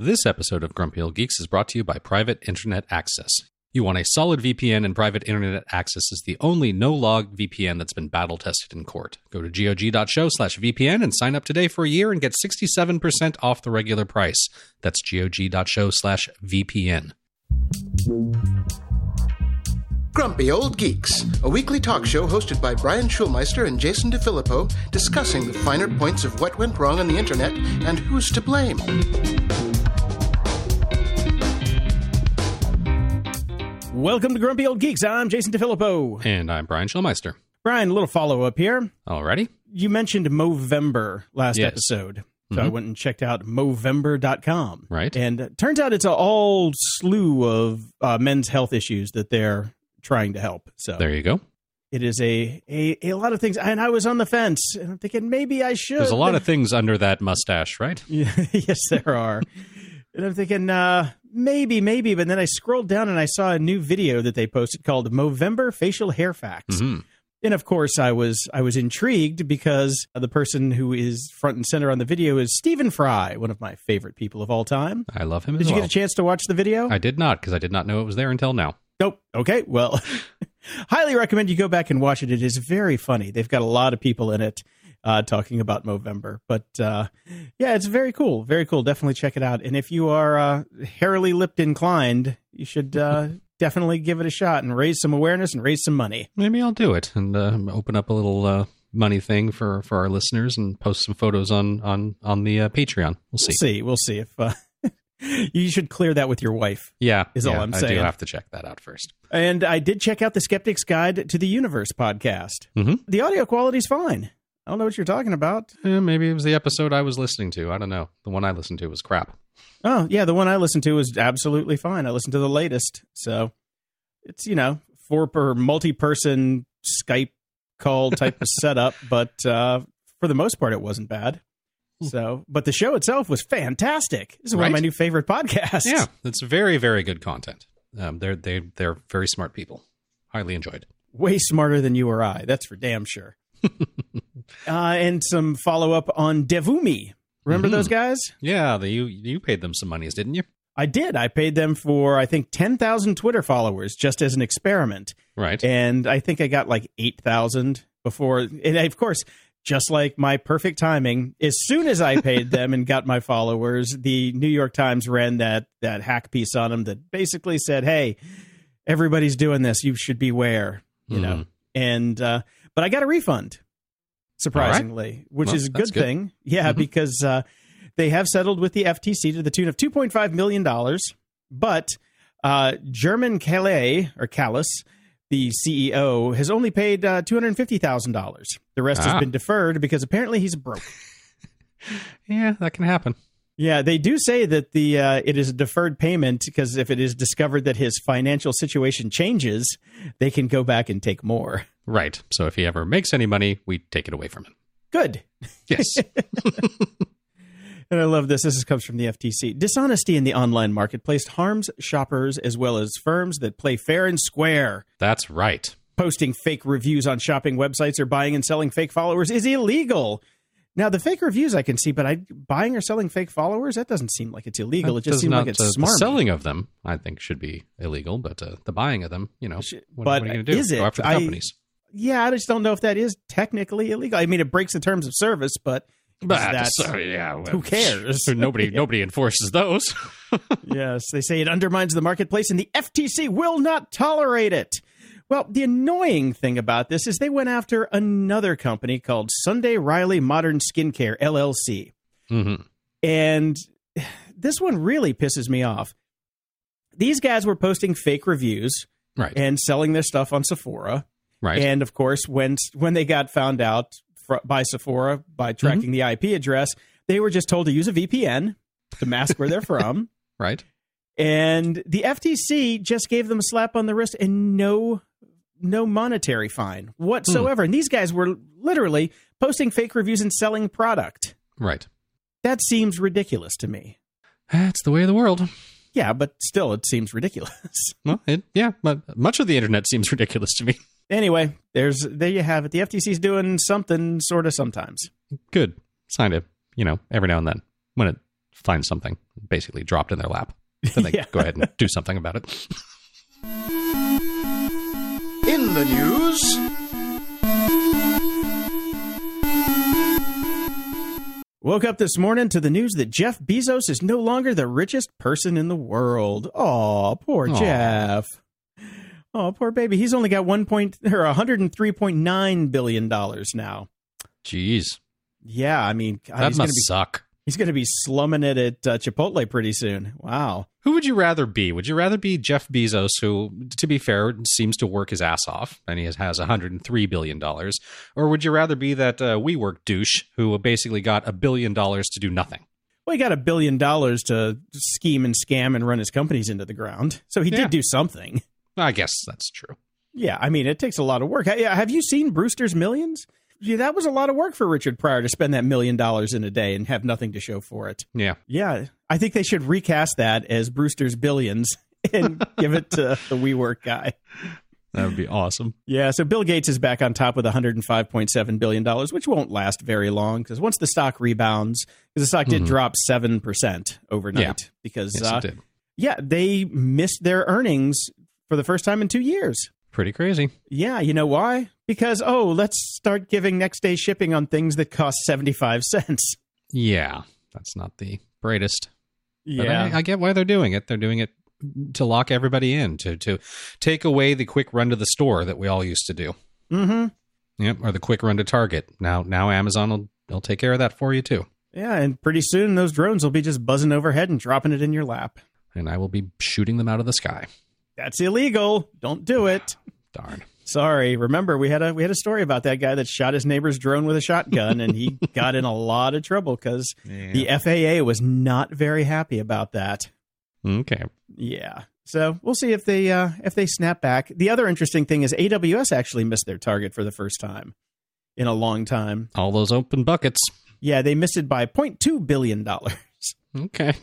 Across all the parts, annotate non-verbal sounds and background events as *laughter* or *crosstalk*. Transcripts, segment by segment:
This episode of Grumpy Old Geeks is brought to you by Private Internet Access. You want a solid VPN, and Private Internet Access is the only no-log VPN that's been battle-tested in court. Go to gog.show slash VPN and sign up today for a year and get 67% off the regular price. That's gog.show slash VPN. Grumpy Old Geeks, a weekly talk show hosted by Brian Schulmeister and Jason DeFilippo, discussing the finer points of what went wrong on the internet and who's to blame. Welcome to Grumpy Old Geeks. I'm Jason DeFilippo. And I'm Brian Schulmeister. Brian, a little follow up here. Alrighty? You mentioned Movember last Yes. episode. So I went and checked out Movember.com. Right. And it turns out it's a all slew of uh, men's health issues that they're trying to help. So There you go. it is a, a, a lot of things. And I was on the fence and I'm thinking maybe I should. There's a lot of things under that mustache, right? *laughs* Yes, there are. and I'm thinking, uh, maybe, maybe. But then I scrolled down and I saw a new video that they posted called Movember Facial Hair Facts. Mhm. And of course, I was I was intrigued because the person who is front and center on the video is Stephen Fry, one of my favorite people of all time. I love him as Did you well. get a chance to watch the video? I did not, because I did not know it was there until now. Nope. Okay. Well, *laughs* highly recommend you go back and watch it. It is very funny. They've got a lot of people in it uh, talking about Movember. But uh, yeah, it's very cool. Very cool. Definitely check it out. And if you are uh, hairily lipped inclined, you should uh, *laughs* definitely give it a shot and raise some awareness and raise some money. Maybe I'll do it and uh, open up a little uh, money thing for, for our listeners and post some photos on on on the uh, Patreon. We'll see. We'll see. We'll see if. Uh, *laughs* you should clear that with your wife. Yeah, Is all I'm saying. I do have to check that out first. And I did check out the Skeptic's Guide to the Universe podcast. Mhm. The audio quality's fine. I don't know what you're talking about. Eh, maybe it was the episode I was listening to. I don't know. The one I listened to was crap. Oh, yeah, the one I listened to was absolutely fine. I listened to the latest. So it's, you know, for per multi person Skype call type of *laughs* setup, but uh, for the most part, it wasn't bad. So, but the show itself was fantastic. This is one of my new favorite podcasts. Yeah, it's very very good content. Um, they're they they're very smart people. Highly enjoyed. way smarter than you or I. That's for damn sure. *laughs* uh, and some follow up on Devumi. Remember Mhm. those guys? Yeah, the, you you paid them some monies, didn't you? I did. I paid them for I think ten thousand Twitter followers just as an experiment, Right. and I think I got like eight thousand before. And I, of course, just like my perfect timing, as soon as I paid *laughs* them and got my followers, the New York Times ran that that hack piece on them that basically said, "Hey, everybody's doing this. You should beware." You know, Mhm. and uh, but I got a refund, surprisingly, which Well, is a good, good. thing. Yeah, Mhm. because uh, they have settled with the FTC to the tune of two point five million dollars, but uh, German Calais or Callis, the CEO, has only paid uh, two hundred fifty thousand dollars. The rest Ah. has been deferred because apparently he's broke. *laughs* Yeah, that can happen. Yeah, they do say that the uh, it is a deferred payment because if it is discovered that his financial situation changes, they can go back and take more. Right. So if he ever makes any money, we take it away from him. Good. Yes. *laughs* *laughs* And I love this. This comes from the FTC. Dishonesty in the online marketplace harms shoppers as well as firms that play fair and square. That's right. Posting fake reviews on shopping websites or buying and selling fake followers is illegal. Now, the fake reviews I can see, but I buying or selling fake followers that doesn't seem like it's illegal. That it just seems like it's uh, smart. The selling of them, I think, should be illegal, but uh, the buying of them, you know, what, but what are you going to do? is it? Go after the I- companies. Yeah, I just don't know if that is technically illegal. I mean, it breaks the terms of service, but But that's- yeah, well, who cares? *laughs* nobody, *laughs* nobody enforces those. *laughs* yes, they say it undermines the marketplace and the FTC will not tolerate it. Well, the annoying thing about this is they went after another company called Sunday Riley Modern Skincare LLC. hmm And *sighs* this one really pisses me off. These guys were posting fake reviews Right. and selling their stuff on Sephora. Right. And of course, when when they got found out fr- by Sephora by mm-hmm. tracking the IP address, they were just told to use a VPN to mask where they're from. *laughs* right. And the FTC just gave them a slap on the wrist and no no monetary fine whatsoever. Hmm. And these guys were literally posting fake reviews and selling product. Right. That seems ridiculous to me. That's the way of the world. Yeah, but still, it seems ridiculous. Well, it, yeah, but much of the internet seems ridiculous to me. Anyway, there's there you have it. The FTC's doing something sort of sometimes. Good. Sign it, you know, every now and then when it finds something basically dropped in their lap. Then they *laughs* Yeah. go ahead and do something about it. In the news, Woke up this morning to the news that Jeff Bezos is no longer the richest person in the world. Oh, poor Aw. Jeff. Oh, poor baby. He's only got one point or one hundred and three point nine billion dollars now. Jeez, Yeah, I mean, God, that he's gonna must be suck. he's gonna be slumming it at uh, Chipotle pretty soon. Wow. Who would you rather be? Would you rather be Jeff Bezos, who, to be fair, seems to work his ass off, and he has, has 103 billion dollars, or would you rather be that uh, WeWork douche who basically got a billion dollars to do nothing? Well, he got a billion dollars to scheme and scam and run his companies into the ground, so he Yeah. did do something. I guess that's true. Yeah, I mean, it takes a lot of work. Have you seen Brewster's Millions? Yeah, that was a lot of work for Richard Pryor to spend that million dollars in a day and have nothing to show for it. Yeah, Yeah, I think they should recast that as Brewster's Billions *laughs* and give it to the WeWork guy. that would be awesome. Yeah, so Bill Gates is back on top with 105.7 billion dollars, which won't last very long because once the stock rebounds, because the stock did Mhm. drop seven percent overnight Yeah. because Yes, uh, yeah, they missed their earnings for the first time in two years. Pretty crazy. Yeah, you know why? Because oh, let's start giving next day shipping on things that cost 75 cents. Yeah, that's not the brightest. Yeah. I, I get why they're doing it. They're doing it to lock everybody in, to to take away the quick run to the store that we all used to do. Mm hmm. Yep, or the quick run to Target. Now, now Amazon will they'll take care of that for you too, Yeah, and pretty soon those drones will be just buzzing overhead and dropping it in your lap. and I will be shooting them out of the sky. That's illegal. Don't do it. *laughs* Darn. Sorry. Remember, we had a we had a story about that guy that shot his neighbor's drone with a shotgun, and he *laughs* got in a lot of trouble because the FAA was not very happy about that. Okay. Yeah. So we'll see if they uh, if they snap back. The other interesting thing is AWS actually missed their target for the first time in a long time. All those open buckets. Yeah, they missed it by 0.2 billion dollars, Okay.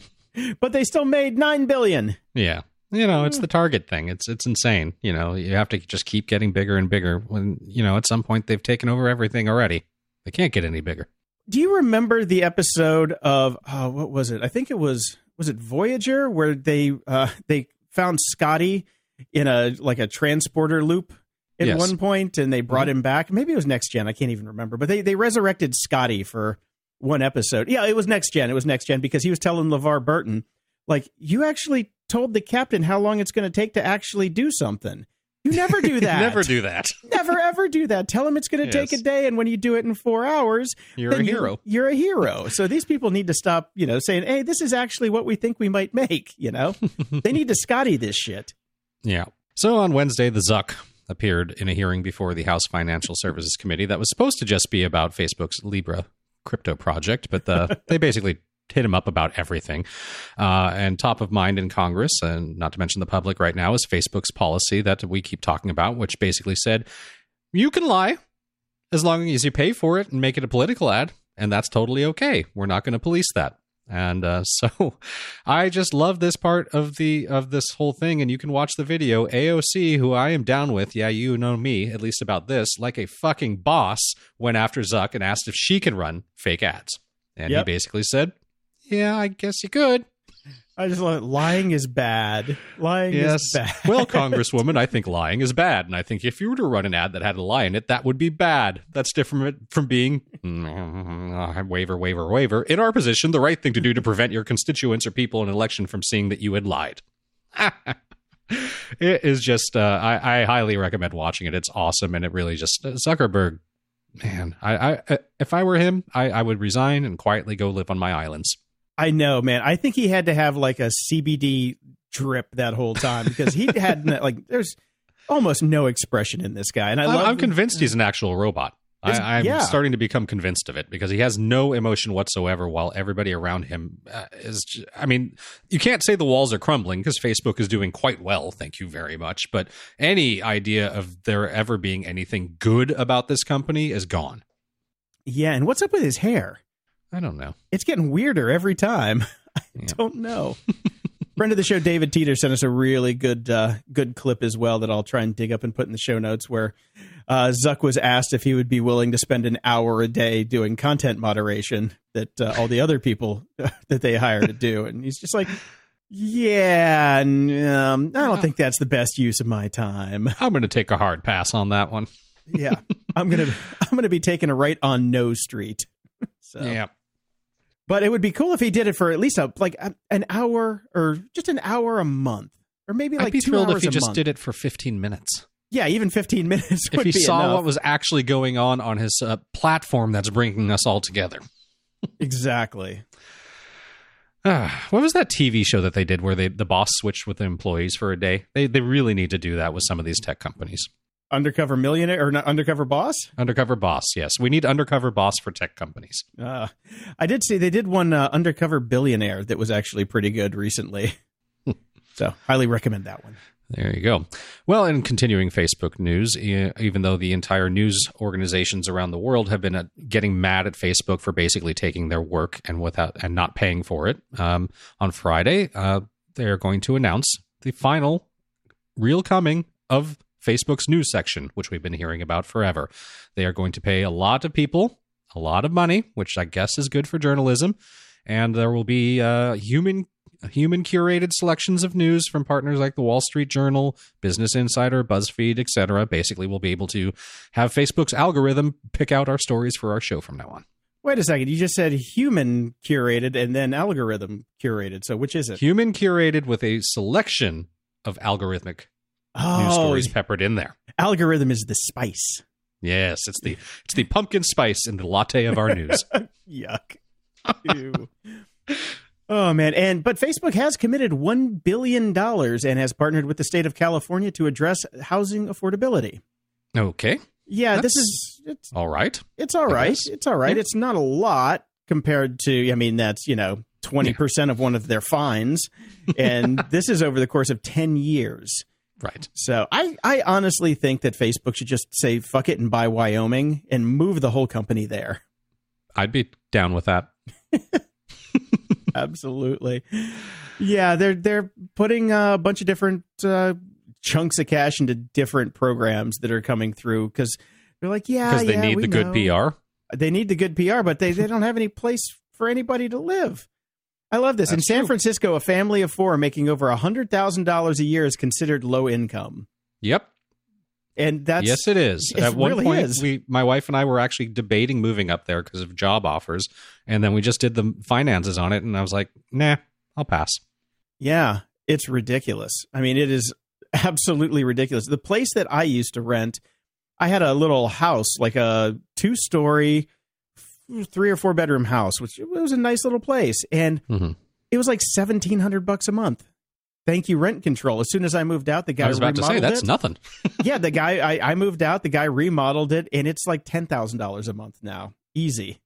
*laughs* but they still made nine billion. Yeah. You know, it's the Target thing. It's it's insane. You know, you have to just keep getting bigger and bigger. When you know, at some point, they've taken over everything already. They can't get any bigger. Do you remember the episode of oh, what was it? I think it was was it Voyager where they uh, they found Scotty in a like a transporter loop at Yes. one point, and they brought him back. Maybe it was Next Gen. I can't even remember, but they they resurrected Scotty for one episode. Yeah, it was Next Gen. It was Next Gen because he was telling LeVar Burton like you actually told the captain how long it's going to take to actually do something. You never do *laughs* that. Never do that. Never ever do that. Tell him it's going to take a day, and when you do it in four hours, You're a then you- hero. You're a hero. So these people need to stop, you know, saying, "Hey, this is actually what we think we might make." You know, *laughs* they need to Scotty this shit. Yeah. So on Wednesday, the Zuck appeared in a hearing before the House Financial Services Committee that was supposed to just be about Facebook's Libra crypto project, but the, *laughs* they basically hit him up about everything. Uh, and top of mind in Congress, and not to mention the public right now, is Facebook's policy that we keep talking about, which basically said you can lie as long as you pay for it and make it a political ad, and that's totally okay. We're not going to police that. And uh, *laughs* so, I just love this part of the of this whole thing. And you can watch the video. AOC, who I am down with, yeah, you know me at least about this, like a fucking boss, went after Zuck and asked if she can run fake ads, and Yep. he basically said, "Yeah, I guess you could." I just love it. Lying is bad. Lying Yes. is bad. well, *laughs* Congresswoman, I think lying is bad, and I think if you were to run an ad that had a lie in it, that would be bad. That's different from being mm, waiver, waiver, waiver. In our position, the right thing to do to prevent your constituents or people in an election from seeing that you had lied. *laughs* it is just, uh, I, I highly recommend watching it. It's awesome, and it really just Zuckerberg. Man, I, I if I were him, I, I would resign and quietly go live on my islands. I know, man. I think he had to have like a CBD drip that whole time because he had like there's almost no expression in this guy, and I I'm. I'm convinced he's an actual robot. I, I'm yeah. starting to become convinced of it because he has no emotion whatsoever, while everybody around him uh, is. I mean, you can't say the walls are crumbling because Facebook is doing quite well, thank you very much. But any idea of there ever being anything good about this company is gone. Yeah, and what's up with his hair? I don't know. It's getting weirder every time. *laughs* I Yeah. don't know. *laughs* Friend of the show, David Teeter, sent us a really good uh, good clip as well that I'll try and dig up and put in the show notes. Where uh, Zuck was asked if he would be willing to spend an hour a day doing content moderation that uh, all the other people *laughs* that they hire to do, and he's just like, "Yeah, um, I don't think that's the best use of my time." I'm going to take a hard pass on that one. yeah, I'm gonna I'm gonna be taking a right on No Street. so. Yeah. But it would be cool if he did it for at least a, like a, an hour or just an hour a month, or maybe like I'd be two thrilled hours if he just month. did it for 15 minutes. Yeah, even 15 *laughs* minutes. If he saw enough. what was actually going on on his uh, platform that's bringing us all together. exactly. Ah, *sighs* what was that TV show that they did where they the boss switched with the employees for a day? They they really need to do that with some of these tech companies. Undercover millionaire or not undercover boss? Undercover boss, yes. We need undercover boss for tech companies. Uh, I did see they did one uh, undercover billionaire that was actually pretty good recently. *laughs* so highly recommend that one. There you go. Well, in continuing Facebook news, even though the entire news organizations around the world have been uh, getting mad at Facebook for basically taking their work and without and not paying for it, um, on Friday uh, they are going to announce the final real coming of Facebook's news section, which we've been hearing about forever. They are going to pay a lot of people a lot of money, which I guess is good for journalism, and there will be uh, human human curated selections of news from partners like the Wall Street Journal, Business Insider, BuzzFeed, etc. Basically, we'll be able to have Facebook's algorithm pick out our stories for our show from now on. Wait a second. You just said human curated and then algorithm curated. So which is it? Human curated with a selection of algorithmic oh, news stories peppered in there. algorithm is the spice. Yes, it's the it's the pumpkin spice in the latte of our news. *laughs* Yuck. Oh man, and but Facebook has committed one billion dollars and has partnered with the state of California to address housing affordability. okay, Yeah, this is it's all right. it's all right. It's all right. Yeah. It's not a lot compared to I mean that's, you know, 20% of one of their fines and *laughs* this is over the course of 10 years. Right. So I, I honestly think that Facebook should just say fuck it and buy Wyoming and move the whole company there. I'd be down with that. *laughs* Absolutely. Yeah, they're they're putting a bunch of different uh, chunks of cash into different programs that are coming through because they're like, yeah, Because they yeah, need the good. PR. They need the good PR, but they, they don't have any place for anybody to live. I love this. In San true. Francisco, a family of four making over hundred thousand dollars a year is considered low income, Yep. and that's yes, it is. it At one really point, is. we, my wife and I were actually debating moving up there because of job offers, and then we just did the finances on it, and I was like, "Nah, I'll pass." Yeah, it's ridiculous. I mean, it is *laughs* absolutely ridiculous. The place that I used to rent, I had a little house, like a two story, three or four bedroom house, which it was a nice little place. And Mhm. it was like 1700 bucks a month. Thank you, rent control. As soon as I moved out, the guy I was about to say that's it. nothing. *laughs* yeah, the *laughs* guy, I, I moved out, the guy remodeled it, and it's like $10,000 a month now. Easy.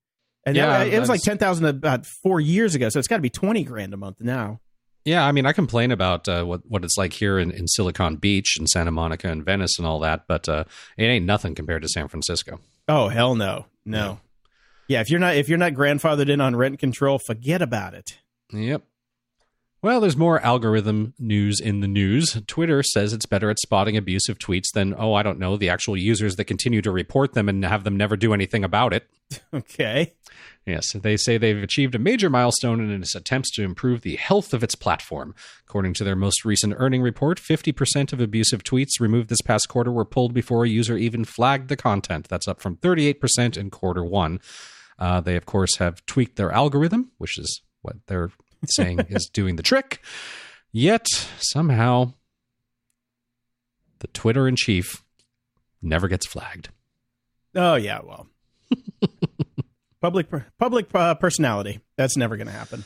And Yeah, that- it was like that's- 10000 about four years ago. So it's got to be 20 grand a month now. Yeah, I mean, I complain about uh, what what it's like here in, in Silicon Beach and Santa Monica and Venice and all that, but uh, it ain't nothing compared to San Francisco. Oh hell no, no. Yeah, if you're not if you're not grandfathered in on rent control, forget about it. Yep. Well, there's more algorithm news in the news. Twitter says it's better at spotting abusive tweets than, oh, I don't know, the actual users that continue to report them and have them never do anything about it. *laughs* Okay. Yes, they say they've achieved a major milestone in its attempts to improve the health of its platform. According to their most recent earning report, 50% of abusive tweets removed this past quarter were pulled before a user even flagged the content. That's up from 38% in quarter one. Uh, they, of course, have tweaked their algorithm, which is what they're saying *laughs* is doing the trick. Yet, somehow, the Twitter in chief never gets flagged. Oh yeah, well. *laughs* public public uh, personality. That's never going to happen.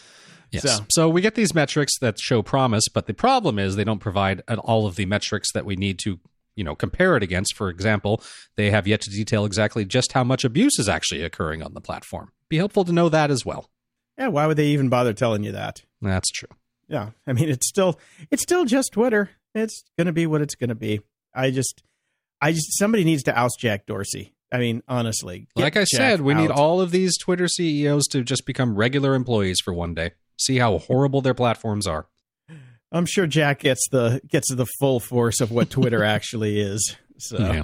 Yes. So- So. we get these metrics that show promise, but the problem is they don't provide all of the metrics that we need to, you know, compare it against. For example, they have yet to detail exactly just how much abuse is actually occurring on the platform. Be helpful to know that as well. Yeah, why would they even bother telling you that? That's true. Yeah. I mean, it's still it's still just Twitter. It's going to be what it's going to be. I just I just somebody needs to oust Jack Dorsey. I mean, honestly. like I Jack said, we need all of these Twitter CEOs to just become regular employees for one day. See how horrible their platforms are. I'm sure Jack gets the gets the full force of what Twitter *laughs* actually is. So Yeah.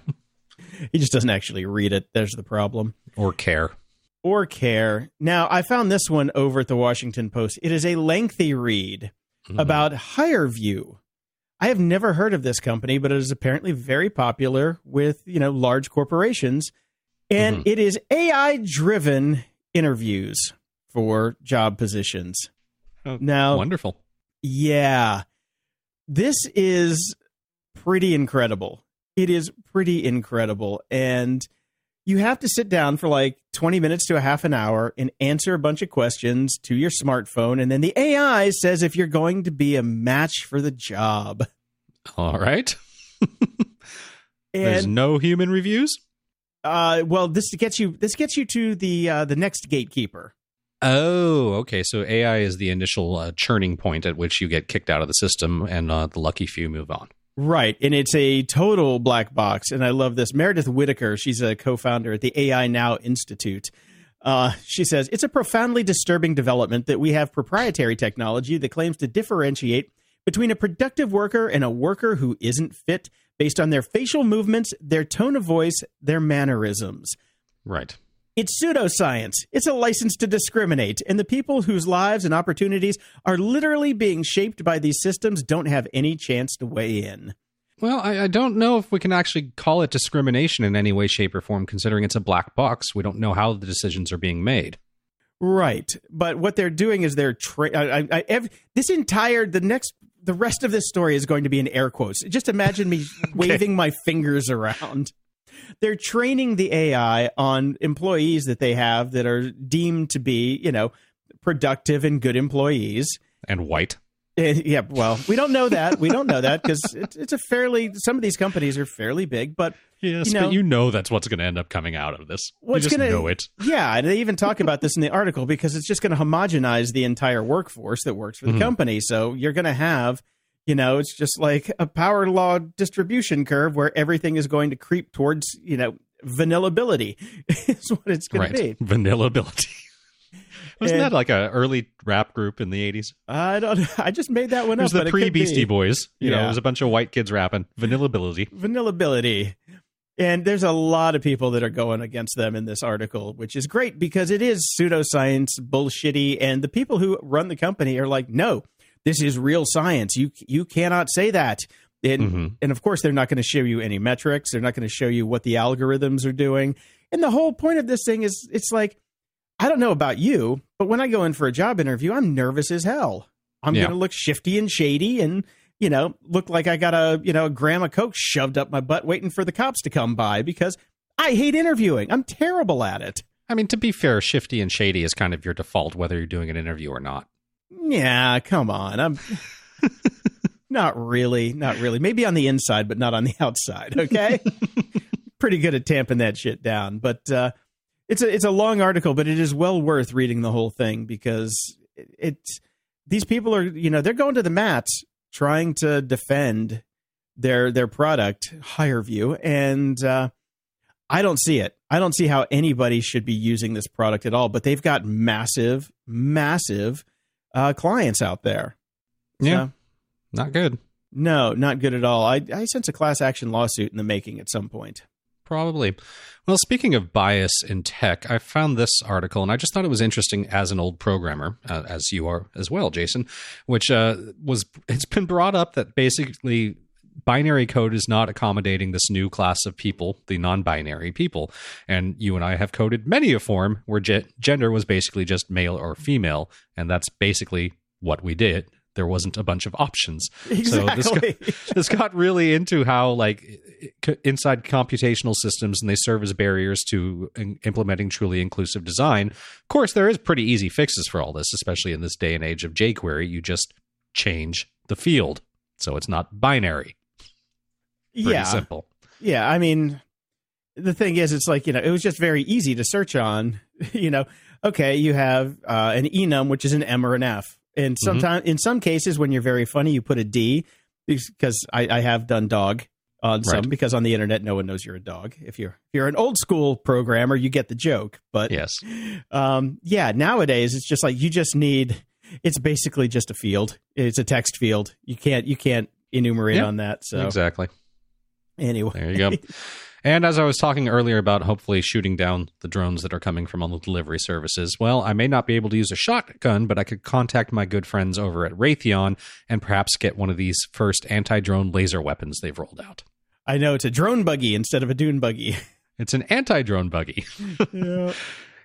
he just doesn't actually read it. There's the problem. Or care. Or care. Now, I found this one over at the Washington Post. It is a lengthy read Mhm. about HireVue. I have never heard of this company, but it is apparently very popular with, you know, large corporations. And Mhm. it is AI driven interviews for job positions. Oh, Now, Wonderful. Yeah. This is pretty incredible. It is pretty incredible. And you have to sit down for like 20 minutes to a half an hour and answer a bunch of questions to your smartphone. And then the AI says if you're going to be a match for the job. All right. *laughs* There's no human reviews? uh, well, this gets you this gets you to the uh, the next gatekeeper. Oh, okay. So AI is the initial uh, churning point at which you get kicked out of the system, and uh, the lucky few move on. Right. And it's a total black box. And I love this. Meredith Whittaker, she's a co founder at the AI Now Institute. Uh, she says, It's a profoundly disturbing development that we have proprietary technology that claims to differentiate between a productive worker and a worker who isn't fit based on their facial movements, their tone of voice, their mannerisms. Right. It's pseudoscience. It's a license to discriminate. And the people whose lives and opportunities are literally being shaped by these systems don't have any chance to weigh in. Well, I, I don't know if we can actually call it discrimination in any way, shape, or form, considering it's a black box. We don't know how the decisions are being made. Right, but what they're doing is they're tra- I, I, I, ev- this entire the next the rest of this story is going to be in air quotes. Just imagine me *laughs* waving my fingers around. They're training the AI on employees that they have that are deemed to be, you know, productive and good employees. And white. Yeah, well, we don't know that. We don't know that because it's, it's a fairly. Some of these companies are fairly big, but Yes, You know- but you know that's what's going to end up coming out of this. What's you just gonna- know it. Yeah, and they even talk about this in the article because it's just going to homogenize the entire workforce that works for the Mhm. company. So you're going to have, you know, it's just like a power law distribution curve where everything is going to creep towards, you know, vanillability *laughs* is what it's going Right. to be. *laughs* Vanillability. *laughs* Wasn't And- that like a early rap group in the 80s? I don't. I just made that one up. It was the but it could pre Beastie be. Boys. You know, it was a bunch of white kids rapping. Vanillability. vanillability. And there's a lot of people that are going against them in this article, which is great because it is pseudoscience, bullshitty, and the people who run the company are like, "No, this is real science. You you cannot say that." And Mhm. and of course, they're not going to show you any metrics. They're not going to show you what the algorithms are doing. And the whole point of this thing is, it's like, I don't know about you, but when I go in for a job interview, I'm nervous as hell. I'm Yeah. going to look shifty and shady and you know, look like I got a, you know, a gram of Coke shoved up my butt waiting for the cops to come by because I hate interviewing. I'm terrible at it. I mean, to be fair, shifty and shady is kind of your default, whether you're doing an interview or not. Yeah, come on. I'm *laughs* not really, not really. Maybe on the inside, but not on the *laughs* outside. Okay. *laughs* Pretty good at tamping that shit down. But uh, it's a it's a long article, but it is well worth reading the whole thing because it, it's these people are you know they're going to the mats trying to defend their their product HireVue, and uh, I don't see it. I don't see how anybody should be using this product at all. But they've got massive, massive uh, clients out there. Yeah. So, Not good. no, not good at all. I, I sense a class action lawsuit in the making at some point. Probably. Well, speaking of bias in tech, I found this article and I just thought it was interesting as an old programmer, uh, as you are as well, Jason, which uh, was it's been brought up that basically binary code is not accommodating this new class of people, the non-binary people. And you and I have coded many a form where ge- gender was basically just male or female, and that's basically what we did. There wasn't a bunch of options. So this Exactly. *laughs* this got really into how like inside computational systems and they serve as barriers to in- implementing truly inclusive design of course there is pretty easy fixes for all this especially in this day and age of jquery you just change the field so it's not binary pretty yeah. simple Yeah, I mean, the thing is, it's like you know, it was just very easy to search on. *laughs* You know, okay, you have uh, an enum, which is an M or an F, and Mm-hmm. sometimes in some cases, when you're very funny, you put a D because I, I have done dog on some Right. because on the internet, no one knows you're a dog. If you're if you're an old school programmer, you get the joke. But yes um, yeah, nowadays it's just like you just need. It's basically just a field. It's a text field. You can't you can't enumerate Yeah, on that. So exactly anyway, there you go *laughs* And as I was talking earlier about hopefully shooting down the drones that are coming from all the delivery services, well, I may not be able to use a shotgun, but I could contact my good friends over at Raytheon and perhaps get one of these first anti drone laser weapons they've rolled out. I know it's a drone buggy instead of a dune buggy. It's an anti drone buggy. *laughs* yeah.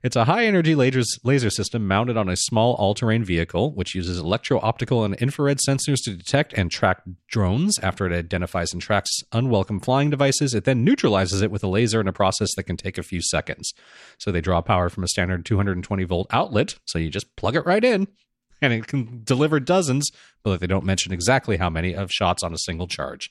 It's a high energy lasers, laser system mounted on a small all terrain vehicle, which uses electro optical and infrared sensors to detect and track drones. After it identifies and tracks unwelcome flying devices, it then neutralizes it with a laser in a process that can take a few seconds. So they draw power from a standard 220 volt outlet, so you just plug it right in. And it can deliver dozens, but they don't mention exactly how many of shots on a single charge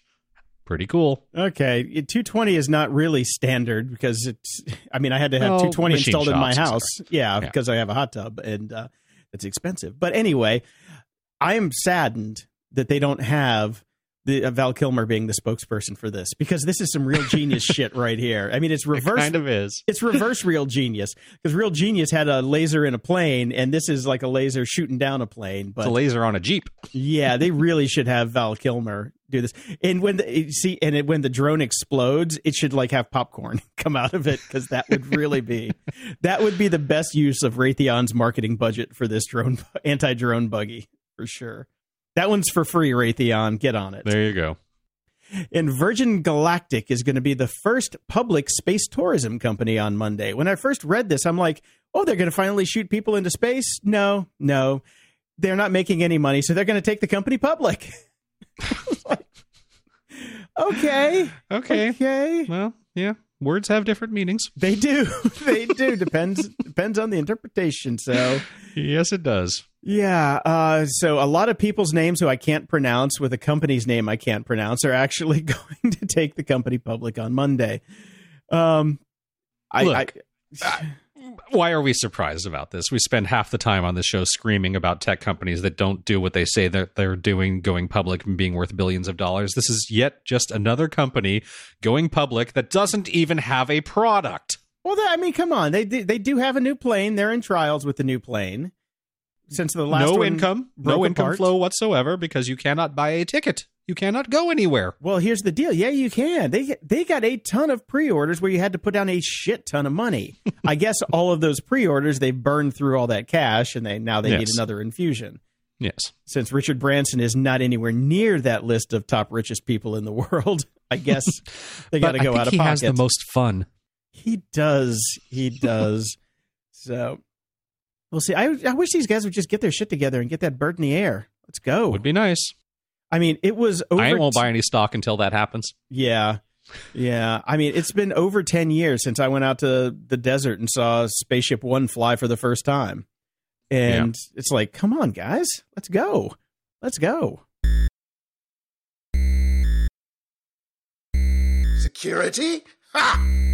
pretty cool. Okay, 220 is not really standard because it's. I mean, I had to have Well, 220 installed in my house. Yeah, Yeah. because I have a hot tub and uh, it's expensive. But anyway, I am saddened that they don't have the uh, Val Kilmer being the spokesperson for this because this is some real genius *laughs* shit right here. I mean, it's It reverse. kind of is. it's reverse real genius because real genius had a laser in a plane and this is like a laser shooting down a plane but It's a laser on a Jeep. yeah, they really should have Val Kilmer do this. And when the see, and it, when the drone explodes, it should like have popcorn *laughs* come out of it because that would really be that would be the best use of Raytheon's marketing budget for this drone *laughs* anti drone buggy for sure. That one's for free, Raytheon. Get on it. There you go. And Virgin Galactic is going to be the first public space tourism company on Monday. When I first read this, I'm like, oh, they're going to finally shoot people into space? No, no. They're not making any money, so they're going to take the company public. *laughs* Like, okay. Okay. Okay. Well, yeah. Words have different meanings. They do. *laughs* they do. Depends depends on the interpretation. So Yes, it does. Yeah. Uh, so a lot of people's names who I can't pronounce with a company's name I can't pronounce are actually *laughs* going to take the company public on Monday. Um, I, Look, I, Why are we surprised about this? We spend half the time on the show screaming about tech companies that don't do what they say that they're doing, going public and being worth billions of dollars. This is yet just another company going public that doesn't even have a product. well, I mean, come on. They they do have a new plane. They're in trials with the new plane. Since the last no one income, no income apart. flow whatsoever because you cannot buy a ticket. You cannot go anywhere. Well, here's the deal. Yeah, you can. They they got a ton of pre-orders where you had to put down a shit ton of money. I guess all of those pre-orders they burned through all that cash, and they now they need another infusion. Yes. Since Richard Branson is not anywhere near that list of top richest people in the *laughs* world, I guess they got to go I think out of he pocket. has the most fun. he does. He does. *laughs* so we'll see. I I wish these guys would just get their shit together and get that bird in the air. Let's go. Would be nice. I mean, it was over. I won't t- buy any stock until that happens. Yeah. Yeah. I mean, it's been over 10 years since I went out to the desert and saw Spaceship One fly for the first time. And it's like, come on, guys. Let's go. Let's go. Security? Ha!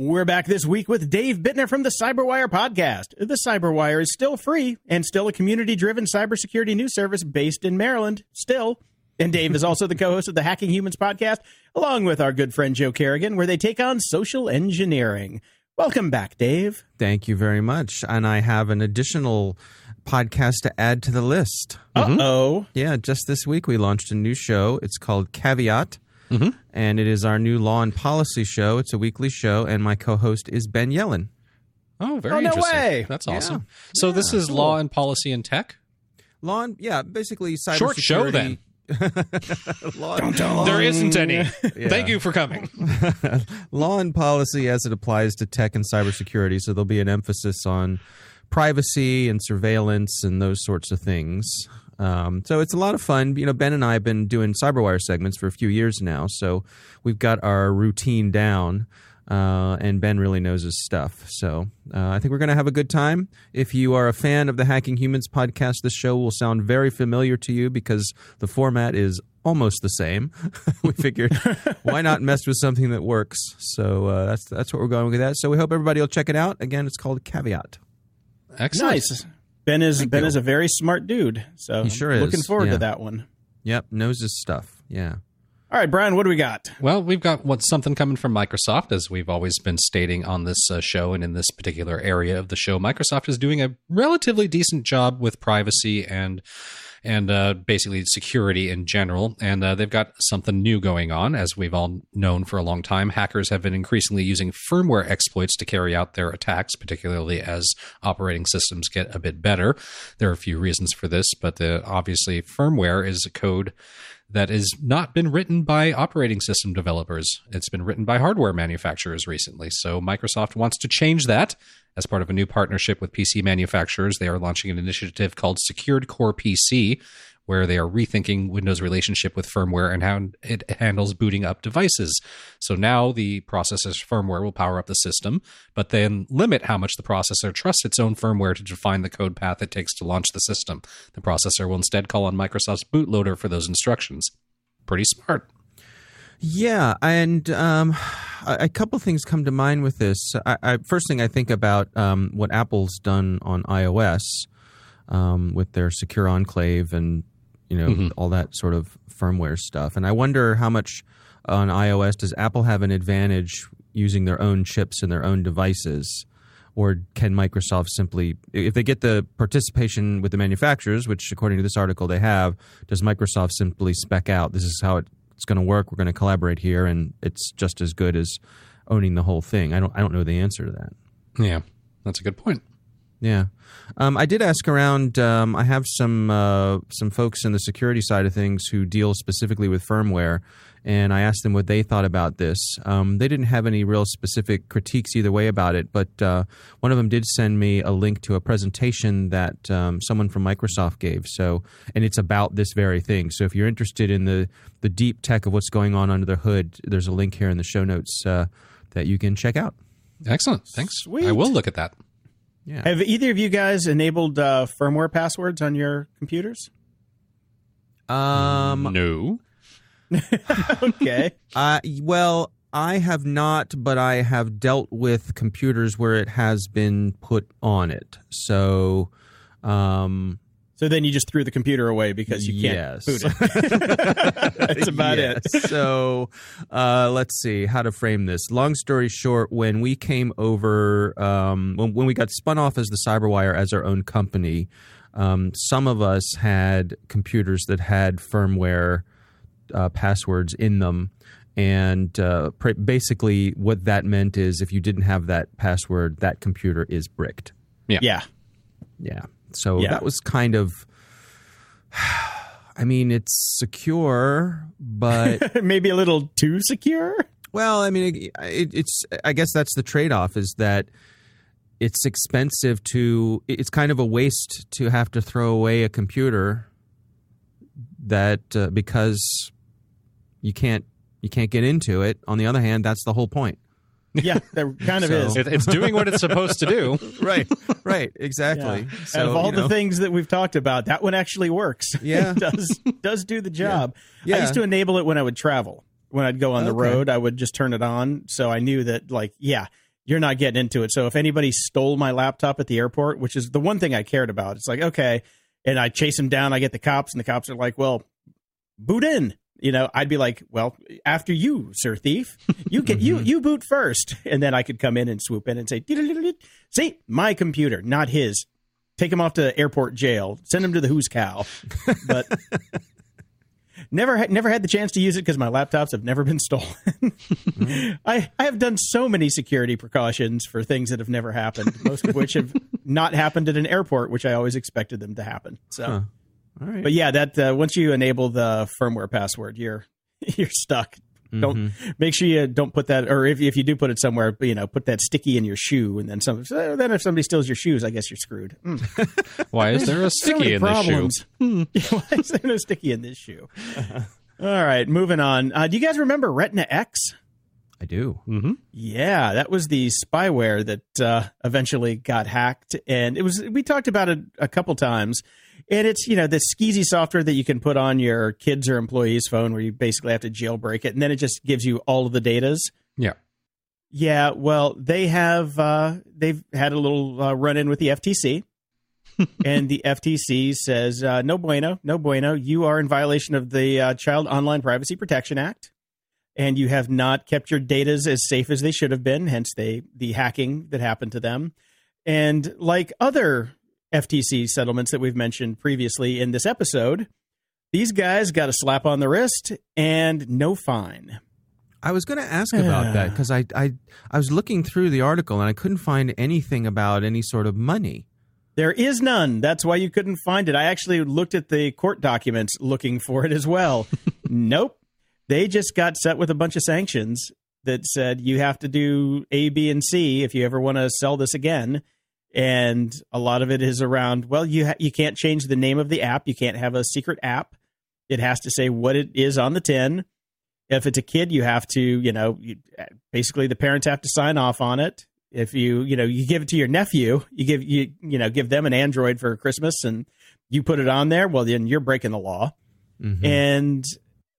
We're back this week with Dave Bittner from the Cyberwire podcast. The Cyberwire is still free and still a community driven cybersecurity news service based in Maryland, still. And Dave is also the co host of the Hacking Humans podcast, along with our good friend Joe Carrigan, where they take on social engineering. Welcome back, Dave. Thank you very much. And I have an additional podcast to add to the list. Uh oh. Yeah, just this week we launched a new show. It's called Caveat. Mhm. And it is our new law and policy show. It's a weekly show, and my co host is Ben Yellen. Oh, very Oh, no interesting. way. That's Yeah. awesome. So this is law and policy and tech. Law and, yeah, basically cybersecurity. Short show, then. *laughs* law, There isn't any. Yeah. Thank you for coming. *laughs* law and policy as it applies to tech and cybersecurity. So there'll be an emphasis on privacy and surveillance and those sorts of things. Um, so it's a lot of fun. You know, Ben and I have been doing CyberWire segments for a few years now, so we've got our routine down. Uh, and Ben really knows his stuff. So uh, I think we're going to have a good time. If you are a fan of the Hacking Humans podcast, this show will sound very familiar to you because the format is almost the same. *laughs* we figured *laughs* why not mess with something that works? So uh, that's that's what we're going with that. So we hope everybody will check it out. Again, it's called Caveat. Excellent. Nice. Ben is Ben is a very smart dude. So He sure is, looking forward yeah. to that one. Yep, knows his stuff. Yeah. All right, Brian, what do we got? Well, we've got what's something coming from Microsoft, as we've always been stating on this uh, show and in this particular area of the show. Microsoft is doing a relatively decent job with privacy and and uh, basically security in general. And uh, they've got something new going on, as we've all known for a long time. Hackers have been increasingly using firmware exploits to carry out their attacks, particularly as operating systems get a bit better. There are a few reasons for this, but uh, obviously, firmware is a code that has not been written by operating system developers. It's been written by hardware manufacturers recently. So Microsoft wants to change that. As part of a new partnership with PC manufacturers, they are launching an initiative called Secured Core PC, where they are rethinking Windows' relationship with firmware and how it handles booting up devices. So now the processor's firmware will power up the system, but then limit how much the processor trusts its own firmware to define the code path it takes to launch the system. The processor will instead call on Microsoft's bootloader for those instructions. Pretty smart. Yeah, and um, a, a couple things come to mind with this. I, I, first thing I think about um, what Apple's done on iOS um, with their Secure Enclave and you know mm-hmm. all that sort of firmware stuff, and I wonder how much on iOS does Apple have an advantage using their own chips and their own devices. Or can Microsoft simply, if they get the participation with the manufacturers, which according to this article they have, does Microsoft simply spec out this is how it it's going to work. We're going to collaborate here, and it's just as good as owning the whole thing. I don't I don't know the answer to that. Yeah, that's a good point. Yeah, um, I did ask around. Um, I have some uh, some folks in the security side of things who deal specifically with firmware, and I asked them what they thought about this. Um, they didn't have any real specific critiques either way about it, but uh, one of them did send me a link to a presentation that um, someone from Microsoft gave. So, and it's about this very thing. So, if you're interested in the the deep tech of what's going on under the hood, there's a link here in the show notes uh, that you can check out. Excellent. Thanks. Sweet. I will look at that. Yeah. Have either of you guys enabled uh, firmware passwords on your computers? Um, no. *laughs* okay. *laughs* Uh, well, I have not, but I have dealt with computers where it has been put on it. So, um, so then you just threw the computer away because you can't yes. boot it. *laughs* That's about yes. it. so uh, let's see how to frame this. Long story short, when we came over, um, when, when we got spun off as the Cyberwire as our own company, um, some of us had computers that had firmware uh, passwords in them. And uh, pr- basically, what that meant is if you didn't have that password, that computer is bricked. Yeah. Yeah. Yeah. So yeah. that was kind of. *sighs* I mean, it's secure, but *laughs* maybe a little too secure. Well, I mean, it, it, it's. I guess that's the trade-off is that it's expensive to. It's kind of a waste to have to throw away a computer that uh, because you can't you can't get into it. On the other hand, that's the whole point. Yeah, that kind of so. is. It, it's doing what it's supposed to do. *laughs* right, right, exactly. Yeah. So, Out of all you know. the things that we've talked about, that one actually works. *laughs* Yeah, does does do the job. Yeah. I used to enable it when I would travel. When I'd go on the okay. road, I would just turn it on, so I knew that, like, yeah, you're not getting into it. So if anybody stole my laptop at the airport, which is the one thing I cared about, it's like okay, and I chase them down. I get the cops, and the cops are like, "Well, boot in." You know, I'd be like, well, after you, sir thief, you get you you boot first, *laughs* and then I could come in and swoop in and say, see, my computer, not his. Take him off to airport jail. Send him to the who's cow. But *laughs* never ha- never had the chance to use it because my laptops have never been *laughs* stolen. I I have done so many security precautions for things that have never happened, most of which have not happened at an airport, which I always expected them to happen. So. Huh. But yeah, that uh, once you enable the firmware password, you're *laughs* you're stuck. Mm-hmm. Don't make sure you don't put that, or if if you do put it somewhere, you know, put that sticky in your shoe, and then some. Then if somebody steals your shoes, I guess you're screwed. Mm. *laughs* Why is there a sticky in problems. this shoe? *laughs* Why is there no sticky in this shoe? All right, moving on. Uh, do you guys remember Retina X? I do. Mm-hmm. Yeah, that was the spyware that uh, eventually got hacked, and it was. We talked about it a couple times and it's you know the skeezy software that you can put on your kids or employees' phone, where you basically have to jailbreak it, and then it just gives you all of the datas. Yeah, yeah. Well, they have uh, they've had a little uh, run in with the FTC, *laughs* and the FTC says uh, no bueno, no bueno. You are in violation of the uh, Child Online Privacy Protection Act, and you have not kept your datas as safe as they should have been. Hence, they the hacking that happened to them. And like other FTC settlements that we've mentioned previously in this episode. These guys got a slap on the wrist and no fine. I was going to ask about that because I, I I was looking through the article and I couldn't find anything about any sort of money. There is none. That's why you couldn't find it. I actually looked at the court documents looking for it as well. *laughs* nope. They just got set with a bunch of sanctions that said you have to do A, B, and C if you ever want to sell this again. And a lot of it is around, well, you ha- you can't change the name of the app. You can't have a secret app. It has to say what it is on the tin. If it's a kid, you have to, you know, you, basically the parents have to sign off on it. If you, you know, you give it to your nephew, you give you, you know, give them an Android for Christmas, and you put it on there. Well, then you're breaking the law. Mhm. And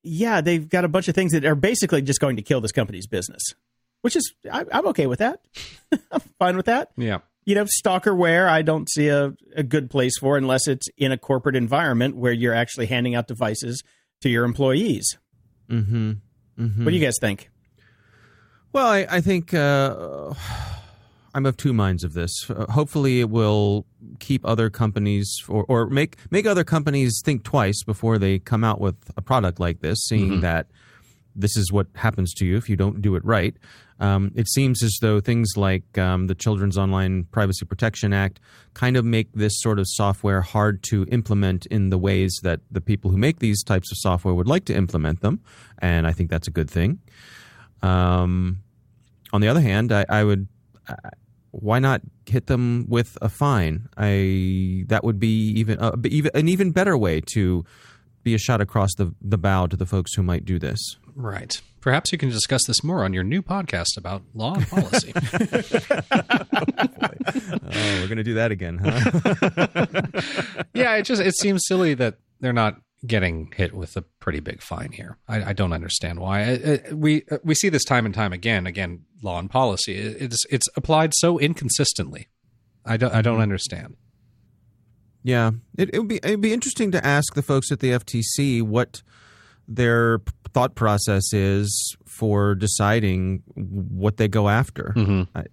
yeah, they've got a bunch of things that are basically just going to kill this company's business, which is I, I'm okay with that. *laughs* I'm fine with that. Yeah. You know, stalkerware, I don't see a, a good place for unless it's in a corporate environment where you're actually handing out devices to your employees. Mm-hmm. Mm-hmm. What do you guys think? Well, I, I think uh, *sighs* I'm of two minds of this. Uh, hopefully, it will keep other companies or, or make make other companies think twice before they come out with a product like this, seeing that this is what happens to you if you don't do it right. Um, it seems as though things like um, the Children's Online Privacy Protection Act kind of make this sort of software hard to implement in the ways that the people who make these types of software would like to implement them, and I think that's a good thing. Um, on the other hand, I, I would. Uh, why not hit them with a fine? I that would be even, uh, even an even better way to be a shot across the the bow to the folks who might do this. Right. Perhaps you can discuss this more on your new podcast about law and policy. *laughs* Oh, oh, we're gonna do that again, huh? *laughs* yeah, it just it seems silly that they're not getting hit with a pretty big fine here. I, I don't understand why. I, I, we we see this time and time again. Again, law and policy. It's it's applied so inconsistently. I don't I don't mm-hmm. understand. yeah, it, it would be it'd be interesting to ask the folks at the FTC what their thought process is for deciding what they go after. Mm-hmm. I,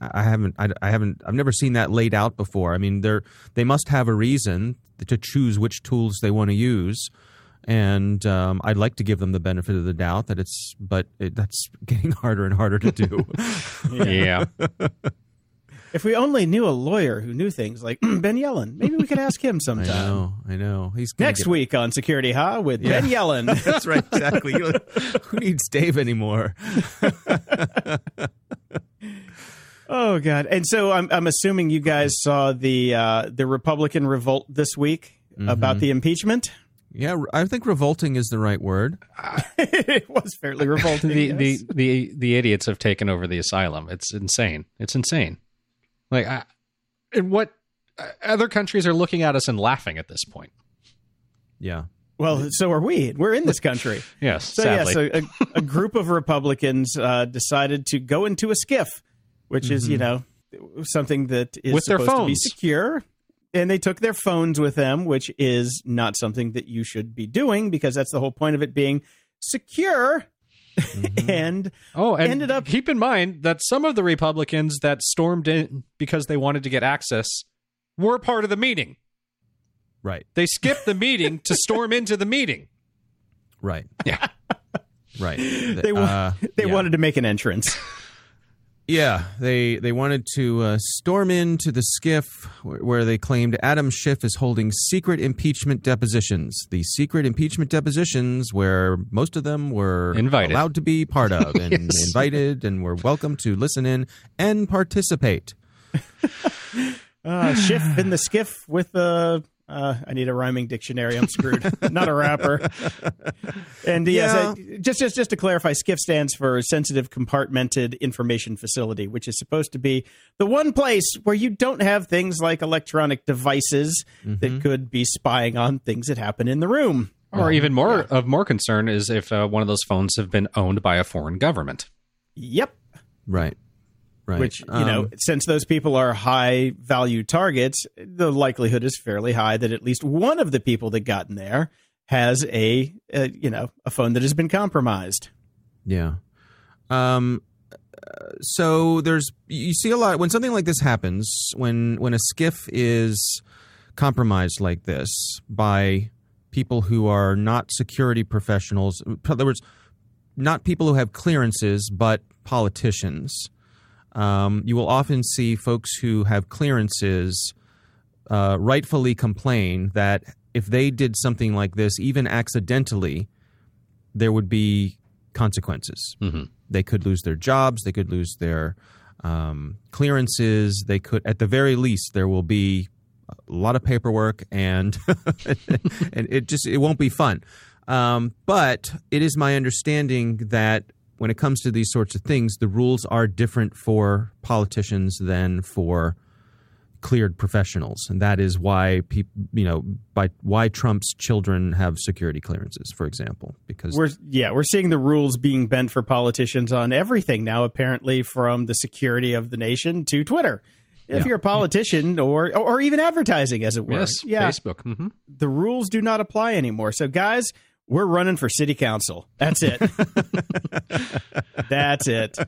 I haven't. I, I haven't. I've never seen that laid out before. I mean, they're they must have a reason to choose which tools they want to use, and um, I'd like to give them the benefit of the doubt that it's, but it, that's *laughs* getting harder and harder to do. *laughs* Yeah. *laughs* If we only knew a lawyer who knew things like *clears throat* Ben Yelin, maybe we could ask him *laughs* sometime. I know. I know. He's Next get- week on Security Ha with Yeah. Ben Yelin. *laughs* That's right. Exactly. *laughs* Who needs Dave anymore? Oh God! And so I'm I'm assuming you guys saw the uh, the Republican revolt this week about the impeachment. Yeah, I think revolting is the right word. it was fairly revolting. the, yes. the the the idiots have taken over the asylum. It's insane. It's insane. Like, I, and what uh, other countries are looking at us and laughing at this point. Yeah. well, so are we. We're in this *laughs* country. Yes, So sadly. yeah, so a, a group of Republicans uh, decided to go into a SCIF, which is you know something that is With their supposed to be secure. And they took their phones with them, which is not something that you should be doing because that's the whole point of it being secure. *laughs* and oh, and ended up- keep in mind that some of the Republicans that stormed in because they wanted to get access were part of the meeting. Right. They skipped the meeting to storm into the meeting. Right. Yeah. Right. *laughs* they wa- Uh, they yeah. wanted to make an entrance. *laughs* Yeah, they they wanted to uh, storm into the SCIF wh- where they claimed Adam Schiff is holding secret impeachment depositions. The secret impeachment depositions, where most of them were Invited. allowed to be part of *laughs* and Yes. invited and were welcome to listen in and participate. *laughs* Uh, Schiff in the SCIF with the. Uh, I need a rhyming dictionary. I'm screwed. *laughs* Not a rapper. And yes, Yeah. I- just just just to clarify, SCIF stands for Sensitive Compartmented Information Facility, which is supposed to be the one place where you don't have things like electronic devices that could be spying on things that happen in the room. Or even more of more concern is if uh, one of those phones have been owned by a foreign government. Yep. Right. Right. Which you know, Um, since those people are high value targets, the likelihood is fairly high that at least one of the people that got in there has a, a you know a phone that has been compromised. Yeah. Um, so there's you see a lot when something like this happens when when a SCIF is compromised like this by people who are not security professionals in other words not people who have clearances but politicians um, you will often see folks who have clearances uh, rightfully complain that if they did something like this even accidentally there would be consequences hmm they could lose their jobs, they could lose their um, clearances. They could, at the very least, there will be a lot of paperwork, and *laughs* and it just it won't be fun. Um, but it is my understanding that when it comes to these sorts of things, the rules are different for politicians than for cleared professionals, and that is why people, you know, by why Trump's children have security clearances, for example, because We're yeah, we're seeing the rules being bent for politicians on everything now. Apparently, from the security of the nation to Twitter. If Yeah. you're a politician or or even advertising, as it were, Yes, yeah, Facebook. hmm the rules do not apply anymore. So, guys, we're running for city council. That's it. *laughs* That's it.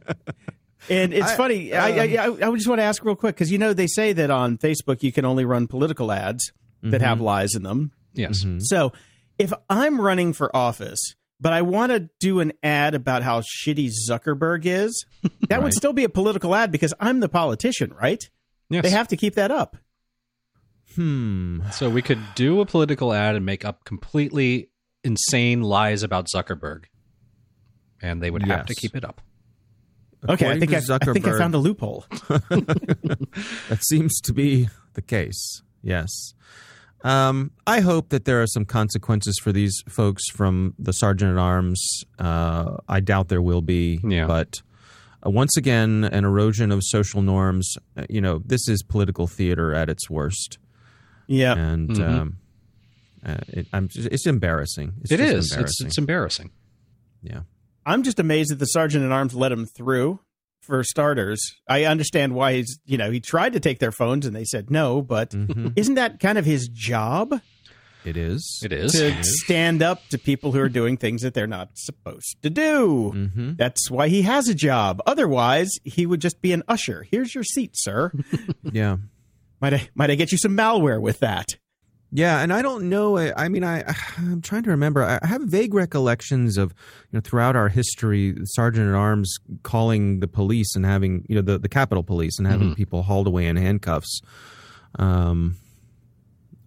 And it's I- funny. I, I, um, I, I just want to ask real quick because you know they say that on Facebook you can only run political ads that have mm-hmm. lies in them. Yes. Mm-hmm. So if I'm running for office, but I want to do an ad about how shitty Zuckerberg is, *laughs* that would still be a political ad because I'm the politician, right? Yes. They have to keep that up. hmm, So we could do a political ad and make up completely insane lies about Zuckerberg, and they would have to keep it up. Okay, I think I, I think I found a loophole. *laughs* *laughs* That seems to be the case. Yes. Um, I hope that there are some consequences for these folks from the sergeant at arms. Uh, I doubt there will be. Yeah. But uh, once again, an erosion of social norms. Uh, you know, this is political theater at its worst, Yeah. and Mhm. um, uh, it, I'm just, it's embarrassing. It's It just is. It's, Embarrassing. it's embarrassing. yeah. I'm just amazed that the sergeant at arms let him through. For starters, I understand why he's, you know, he tried to take their phones and they said no, but Mhm. *laughs* isn't that kind of his job It is. It is. to stand up to people who are doing things that they're not supposed to do? hmm That's why he has a job. Otherwise, he would just be an usher. Here's your seat, sir. *laughs* Yeah. might I might I get you some malware with that? Yeah, and I don't know. I I mean, I *sighs* I'm trying to remember. I have vague recollections of you know throughout our history, Sergeant at Arms calling the police and having you know the the Capitol Police and having people hauled away in handcuffs. Um,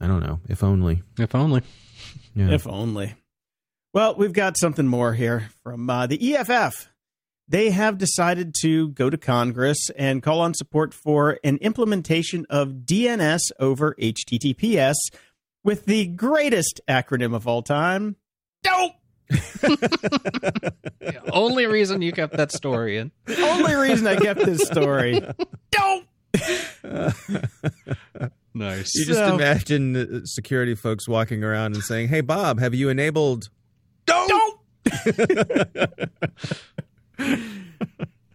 I don't know. If only. If only. Yeah. If only. Well, we've got something more here from uh, the EFF. They have decided to go to Congress and call on support for an implementation of DNS over HTTPS with the greatest acronym of all time. Dope! *laughs* only reason you kept that story in. Only reason I kept this story. Dope! *laughs* Nice. you just So- imagine security folks walking around and saying, "Hey, Bob, have you enabled?" Dope!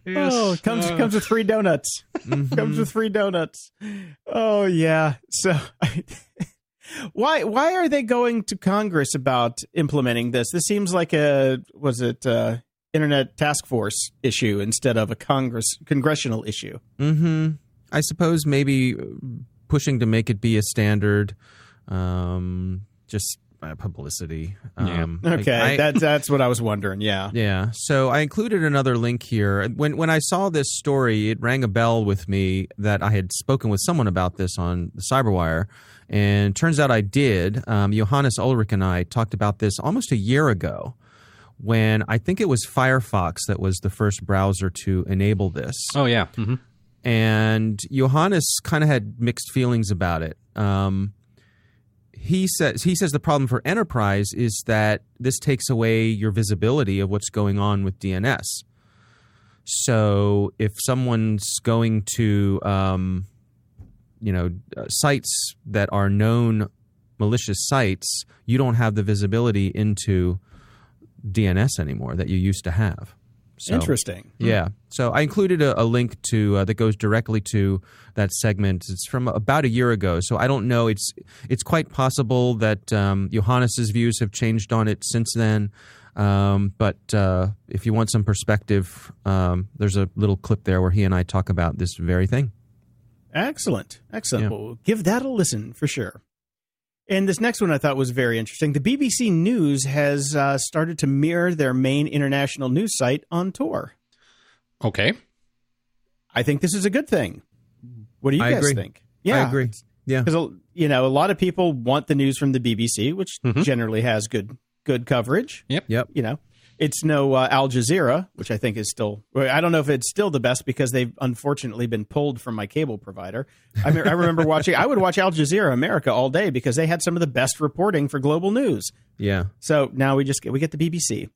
Yes. Oh, comes Uh, comes with free donuts. Comes with free donuts. Oh yeah. So *laughs* why why are they going to Congress about implementing this? This seems like a was it uh internet task force issue instead of a Congress congressional issue. hmm I suppose maybe pushing to make it be a standard, um, just uh, publicity. Yeah. Um, I- Okay, I- that that's what I was wondering. Yeah. yeah. So I included another link here. When when I saw this story, it rang a bell with me that I had spoken with someone about this on the Cyberwire, and turns out I did. Um, Johannes Ulrich and I talked about this almost a year ago. When I think it was Firefox that was the first browser to enable this Oh yeah. hmm and Johannes kind of had mixed feelings about it. Um, he says he says the problem for enterprise is that this takes away your visibility of what's going on with DNS. So if someone's going to, um, you know, uh, sites that are known malicious sites, you don't have the visibility into DNS anymore that you used to have. So, Interesting. yeah. So I included a, a link to uh, that goes directly to that segment. It's from about a year ago. So I don't know. It's it's quite possible that um, Johannes's views have changed on it since then. Um, but uh, if you want some perspective, um, there's a little clip there where he and I talk about this very thing. Excellent. Excellent. Yeah. Well, give that a listen for sure. And this next one I thought was very interesting. The BBC News has uh, started to mirror their main international news site on Tor. Okay. I think this is a good thing. What do you I guys agree. think? Yeah, I agree. Yeah. because you know a lot of people want the news from the BBC, which Mhm. generally has good good coverage. Yep. Yep. You know, it's no uh, Al Jazeera, which I think is still. I don't know if it's still the best because they've unfortunately been pulled from my cable provider. I, mean, I remember watching. I would watch Al Jazeera America all day because they had some of the best reporting for global news. Yeah. So now we just get, we get the BBC.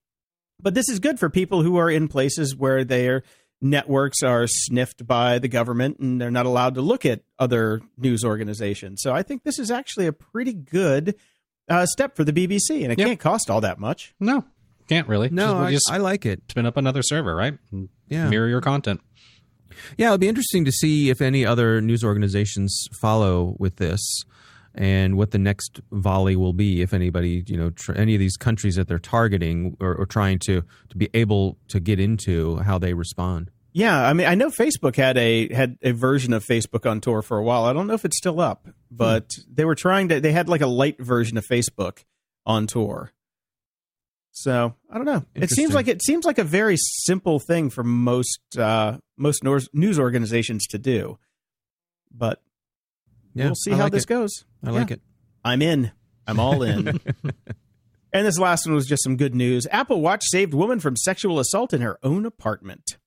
But this is good for people who are in places where their networks are sniffed by the government and they're not allowed to look at other news organizations. So I think this is actually a pretty good uh, step for the BBC, and it Yep. can't cost all that much. No, can't really. No, Just- I, just I like it. spin up another server, right? And Yeah. Mirror your content. Yeah, it'll be interesting to see if any other news organizations follow with this and what the next volley will be if anybody, you know, tr- any of these countries that they're targeting or, or trying to, to be able to get into how they respond. Yeah, I mean, I know Facebook had a had a version of Facebook on Tor for a while. I don't know if it's still up, hmm. but they were trying to. They had like a light version of Facebook on Tor. So I don't know. It seems like it seems like a very simple thing for most uh, most news organizations to do, but Yeah, we'll see I how like this it. goes. I like it. I'm in. I'm all in. *laughs* and this last one was just some good news. Apple Watch saved woman from sexual assault in her own apartment.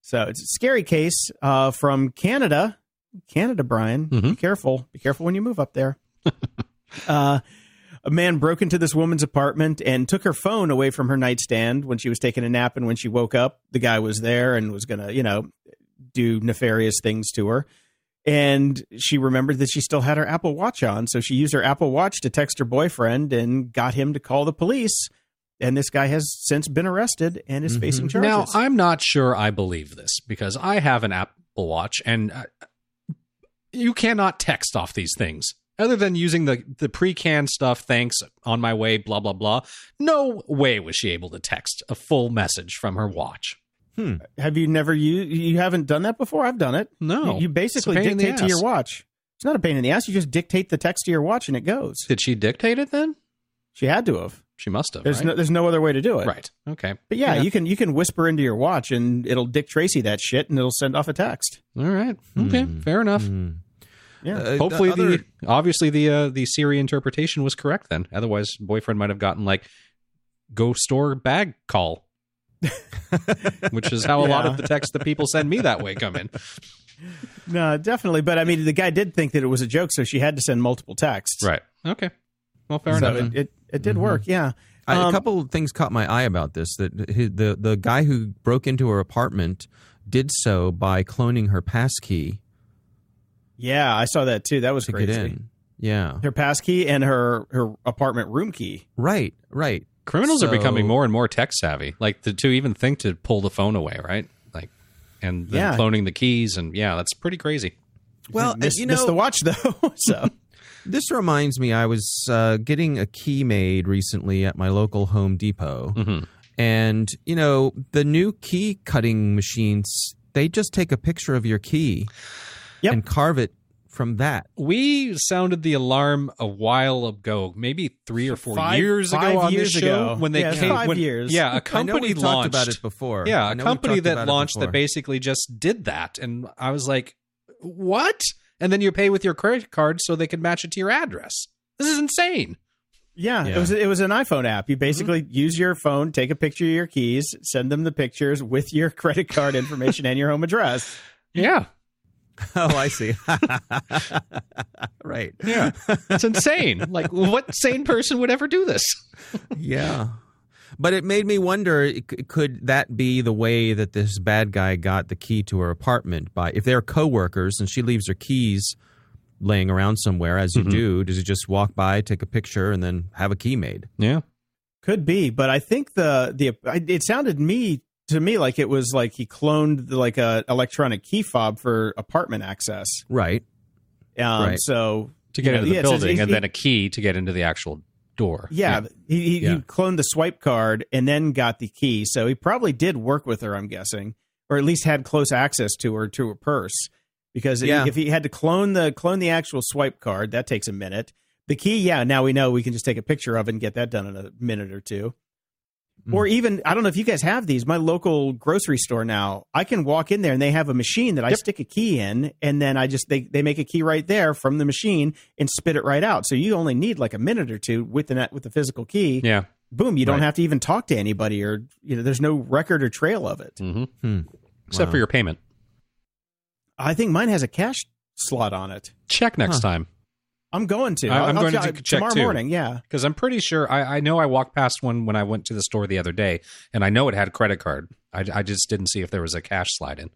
So it's a scary case uh, from Canada. Canada, Brian. Be Mhm. careful. Be careful when you move up there. *laughs* uh, a man broke into this woman's apartment and took her phone away from her nightstand when she was taking a nap. And when she woke up, the guy was there and was going to, you know, do nefarious things to her. And she remembered that she still had her Apple Watch on. So she used her Apple Watch to text her boyfriend and got him to call the police. And this guy has since been arrested and is Mhm. facing charges. Now, I'm not sure I believe this because I have an Apple Watch and uh, you cannot text off these things other than using the, the pre canned stuff. Thanks, on my way, blah, blah, blah. No way was she able to text a full message from her watch. Hmm. Have you never you you haven't done that before? I've done it. No. You, you basically It's a pain in the dictate to your watch. It's not a pain in the ass. You just dictate the text to your watch and it goes. Did she dictate it then? She had to have. She must have. There's right? no there's no other way to do it. right. Okay. But yeah, Yeah. you can you can whisper into your watch and it'll Dick Tracy that shit and it'll send off a text. All right. Okay. Hmm. Fair enough. Hmm. Yeah. Uh, Hopefully, other- the obviously the uh, the Siri interpretation was correct. Then, otherwise, boyfriend might have gotten like go store bag call, *laughs* which is how a lot of the texts that people send me that way come in. *laughs* No, definitely. But I mean, the guy did think that it was a joke, so she had to send multiple texts. Right. Okay. Well, fair So enough. it, it, it did Mhm. work. Yeah. I, a Um, couple of things caught my eye about this. That his, the the guy who broke into her apartment did so by cloning her passkey Yeah, I saw that too. That was to crazy. get in. Yeah, Her pass key and her her apartment room key. right, right. Criminals are becoming more and more tech savvy. Like to, to even think to pull the phone away, right? Like, and then Yeah. cloning the keys, and yeah, that's pretty crazy. Well, missed, you missed know, the watch though. *laughs* so *laughs* this reminds me. I was uh, getting a key made recently at my local Home Depot, hmm and you know the new key cutting machines. They just take a picture of your key Yep. and carve it from that. We sounded the alarm a while ago, maybe three or four Five- years five ago on years this show ago. when they Yeah, came. five when- years. Yeah, a know company we launched talked about it before. Yeah, I a know we company that launched that basically just did that, and I was like, "What?" And then you pay with your credit card so they can match it to your address. This is insane. yeah, Yeah. it was it was an iPhone app. You basically mm-hmm. use your phone, take a picture of your keys, send them the pictures with your *laughs* credit card information and your home address. Yeah, *laughs* Oh, I see. *laughs* right. yeah, it's insane. like, what sane person would ever do this? Yeah. But it made me wonder could that be the way that this bad guy got the key to her apartment by if they're coworkers and she leaves her keys laying around somewhere as you Mhm. do does he just walk by take a picture and then have a key made Yeah, Could be, but I think the the it sounded me to me like it was like he cloned like a electronic key fob for apartment access. right Um, Right. So to get you know, into the yeah, it says building, he- and then a key to get into the actual door. Yeah, he he, Yeah. he cloned the swipe card and then got the key. So he probably did work with her, I'm guessing, or at least had close access to her to her purse. Because Yeah. if he had to clone the clone the actual swipe card, that takes a minute. The key, yeah, now we know we can just take a picture of it and get that done in a minute or two. Mm. Or even I don't know if you guys have these. My local grocery store now, I can walk in there and they have a machine that I Yep. stick a key in, and then I just they they make a key right there from the machine and spit it right out. So you only need like a minute or two with the net with the physical key. Yeah. Boom, you don't Right. have to even talk to anybody, or you know, there's no record or trail of it. hmm Hmm. Except Wow. for your payment. I think mine has a cash slot on it. Check next Huh. time. I'm going to. I- I'm I'll- going to I'll- check tomorrow too. morning. Yeah. Because I'm pretty sure I, I know I walked past one when I went to the store the other day, and I know it had a credit card. I, I just didn't see if there was a cash slide in.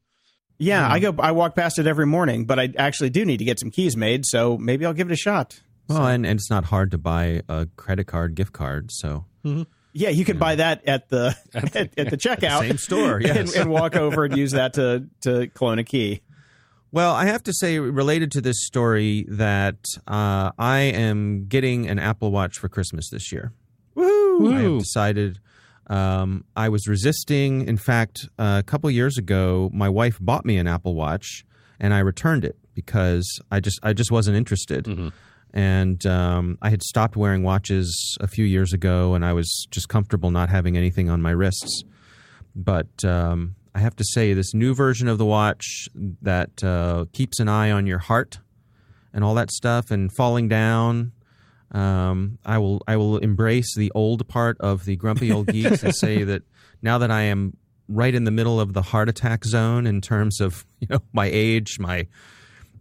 Yeah, Hmm. I go. I walk past it every morning, but I actually do need to get some keys made, so maybe I'll give it a shot. Well, and, and it's not hard to buy a credit card, gift card. So Yeah, you can buy that *laughs* at the at, at the *laughs* checkout, same store, *laughs* and, and walk over and use that to to clone a key. Well, I have to say, related to this story, that uh, I am getting an Apple Watch for Christmas this year. Woo! I have decided. Um, I was resisting. In fact, uh, a couple years ago, my wife bought me an Apple Watch, and I returned it because I just I just wasn't interested. Mhm. And um, I had stopped wearing watches a few years ago, and I was just comfortable not having anything on my wrists. But um, I have to say, this new version of the watch that uh, keeps an eye on your heart and all that stuff, and falling down. Um, I will I will embrace the old part of the grumpy old geeks and say *laughs* that now that I am right in the middle of the heart attack zone in terms of *laughs* you know my age, my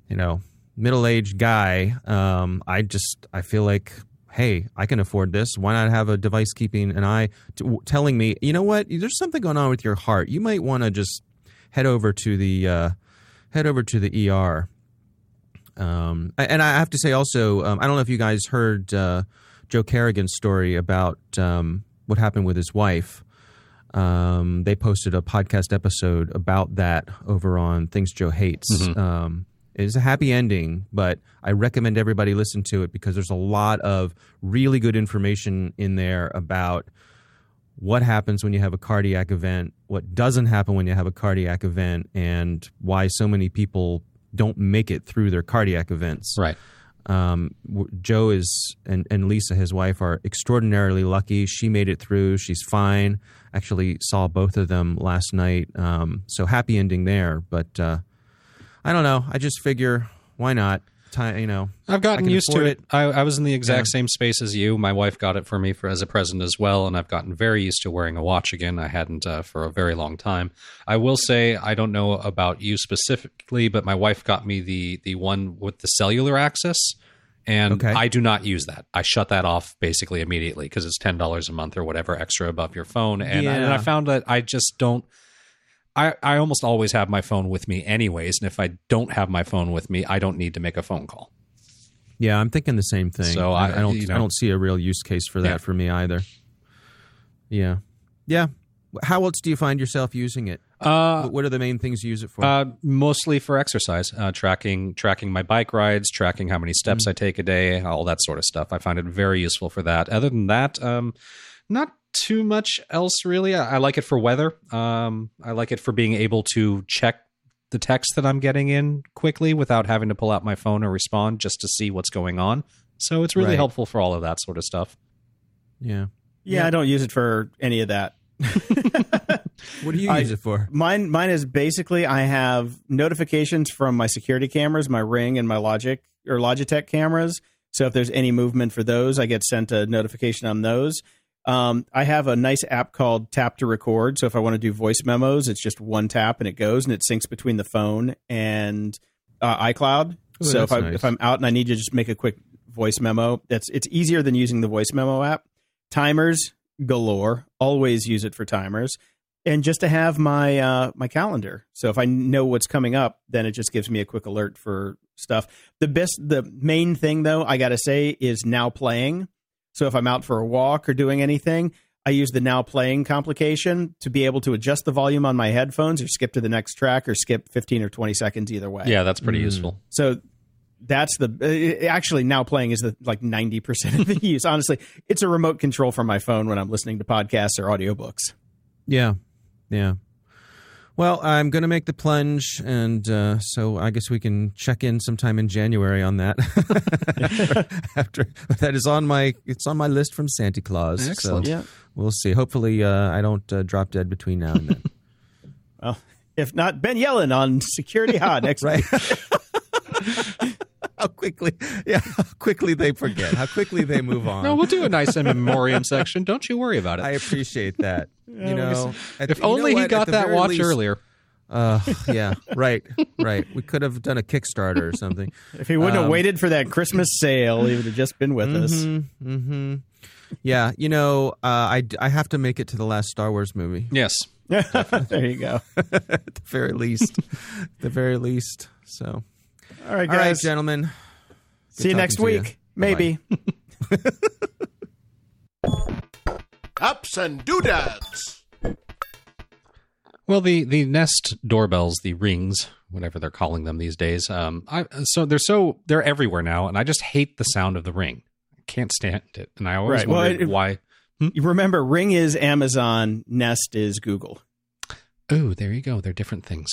you know middle aged guy, um, I just I feel like hey I can afford this. Why not have a device keeping an eye to, telling me you know what there's something going on with your heart. You might want to just head over to the uh, head over to the ER. Um, and I have to say also, um, I don't know if you guys heard uh, Joe Carrigan's story about um, what happened with his wife. Um, they posted a podcast episode about that over on Things Joe Hates. Mhm. It is a happy ending, but I recommend everybody listen to it because there's a lot of really good information in there about what happens when you have a cardiac event, what doesn't happen when you have a cardiac event, and why so many people don't make it through their cardiac events. Right. Um, Joe is and, and Lisa, his wife, are extraordinarily lucky. She made it through. She's fine. Actually, saw both of them last night. Um, so happy ending there. But uh, I don't know. I just figure why not? Time, you know. I've gotten used to afford it. I, I was in the exact Yeah. same space as you. My wife got it for me for as a present as well, and I've gotten very used to wearing a watch again. I hadn't uh, for a very long time. I will say I don't know about you specifically, but my wife got me the the one with the cellular access, and Okay. I do not use that. I shut that off basically immediately because it's ten dollars a month or whatever extra above your phone, and, I, and I found that I just don't. I, I almost always have my phone with me anyways, and if I don't have my phone with me, I don't need to make a phone call. Yeah, I'm thinking the same thing. So I, I- don't. you know. I don't see a real use case for that Yeah. for me either. Yeah, yeah. How else do you find yourself using it? Uh, What- what are the main things you use it for? Uh, mostly for exercise, uh, tracking tracking my bike rides, tracking how many steps I take a day, all that sort of stuff. I find it very useful for that. Other than that, um, not too much else really. I, I like it for weather. Um, I like it for being able to check the text that I'm getting in quickly without having to pull out my phone or respond just to see what's going on. So it's really Right. helpful for all of that sort of stuff. yeah. Yeah, Yeah. I don't use it for any of that. *laughs* What do you I- use it for? Mine, mine is basically I have notifications from my security cameras, my Ring and my Logic or Logitech cameras. So if there's any movement for those, I get sent a notification on those. Um, I have a nice app called Tap to Record. So if I want to do voice memos, it's just one tap and it goes and it syncs between the phone and uh, iCloud. Ooh, so if I nice. if I'm out and I need to just make a quick voice memo, that's it's easier than using the voice memo app. Timers galore. Always use it for timers and just to have my uh, my calendar. So if I know what's coming up, then it just gives me a quick alert for stuff. The best, the main thing though, I gotta say, is now playing. So if I'm out for a walk or doing anything, I use the now playing complication to be able to adjust the volume on my headphones or skip to the next track or skip 15 or 20 seconds either way. Yeah, that's pretty Mm. useful. So that's the uh, actually now playing is the like 90% of the *laughs* use honestly it's a remote control from my phone when i'm listening to podcasts or audiobooks Yeah, yeah. Well, I'm going to make the plunge, and uh, so I guess we can check in sometime in January on that. *laughs* After that is on my it's on my list from Santa Claus. Excellent. So yeah we'll see. Hopefully, uh, I don't uh, drop dead between now and then. *laughs* well if not Ben Yelin on security hot next *laughs* right? week how quickly, yeah, how quickly they forget. How quickly they move on. No, we'll do a nice in memoriam section. Don't you worry about it. I appreciate that. *laughs* you know, at- if you know only he got that watch least- earlier. Uh, *laughs* yeah, right, right. We could have done a Kickstarter or something. if he wouldn't have Um, waited for that christmas sale he would have just been with us Mm-hmm, mm-hmm. Yeah, you know, uh, I I have to make it to the last Star Wars movie Yes. *laughs* there you go at the very least, the very least. So, all right all right, guys gentlemen. see you next to you. week maybe *laughs* Ups and doodads. Well, the the Nest doorbells, the rings, whatever they're calling them these days. Um, I so they're so they're everywhere now, and I just hate the sound of the ring. I can't stand it, and I always Right. Well, wondered it- why. you remember ring is amazon nest is google Oh, there you go. They're different things.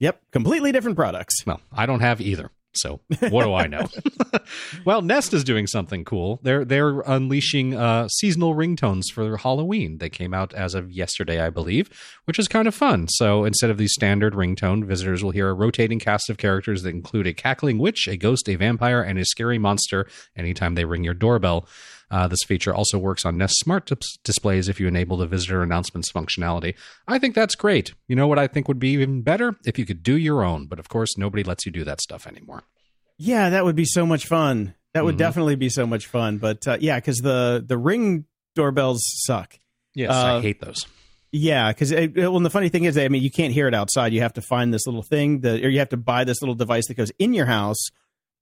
Yep, completely different products. Well, I don't have either. So what do I know? *laughs* well, Nest is doing something cool. They're they're unleashing uh, seasonal ringtones for Halloween. They came out as of yesterday, I believe, which is kind of fun. So instead of the standard ringtone, visitors will hear a rotating cast of characters that include a cackling witch, a ghost, a vampire, and a scary monster anytime they ring your doorbell. Uh, this feature also works on Nest Smart dis- displays if you enable the visitor announcements functionality. I think that's great. You know what I think would be even better? If you could do your own, but of course, nobody lets you do that stuff anymore. Yeah, that would be so much fun. That would Mhm. definitely be so much fun. But uh, yeah, because the the ring doorbells suck. Yes, Uh, I hate those. Yeah, because well, and the funny thing is, I mean, you can't hear it outside. You have to find this little thing that, or you have to buy this little device that goes in your house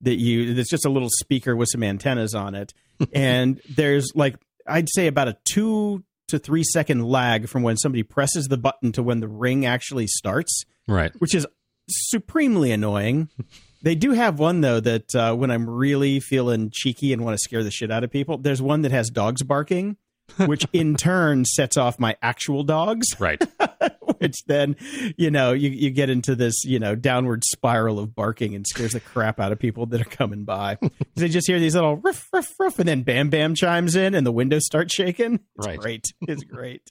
that you. That's just a little speaker with some antennas on it, *laughs* and there's like I'd say about a two to three second lag from when somebody presses the button to when the ring actually starts. Right. which is supremely annoying. *laughs* They do have one though that uh, when I'm really feeling cheeky and want to scare the shit out of people, there's one that has dogs barking, *laughs* which in turn sets off my actual dogs, *laughs* Right. *laughs* which then you know you you get into this you know downward spiral of barking and scares the crap out of people that are coming by. they just hear these little ruff ruff ruff, and then Bam Bam chimes in, and the windows start shaking. It's Right. great. It's great.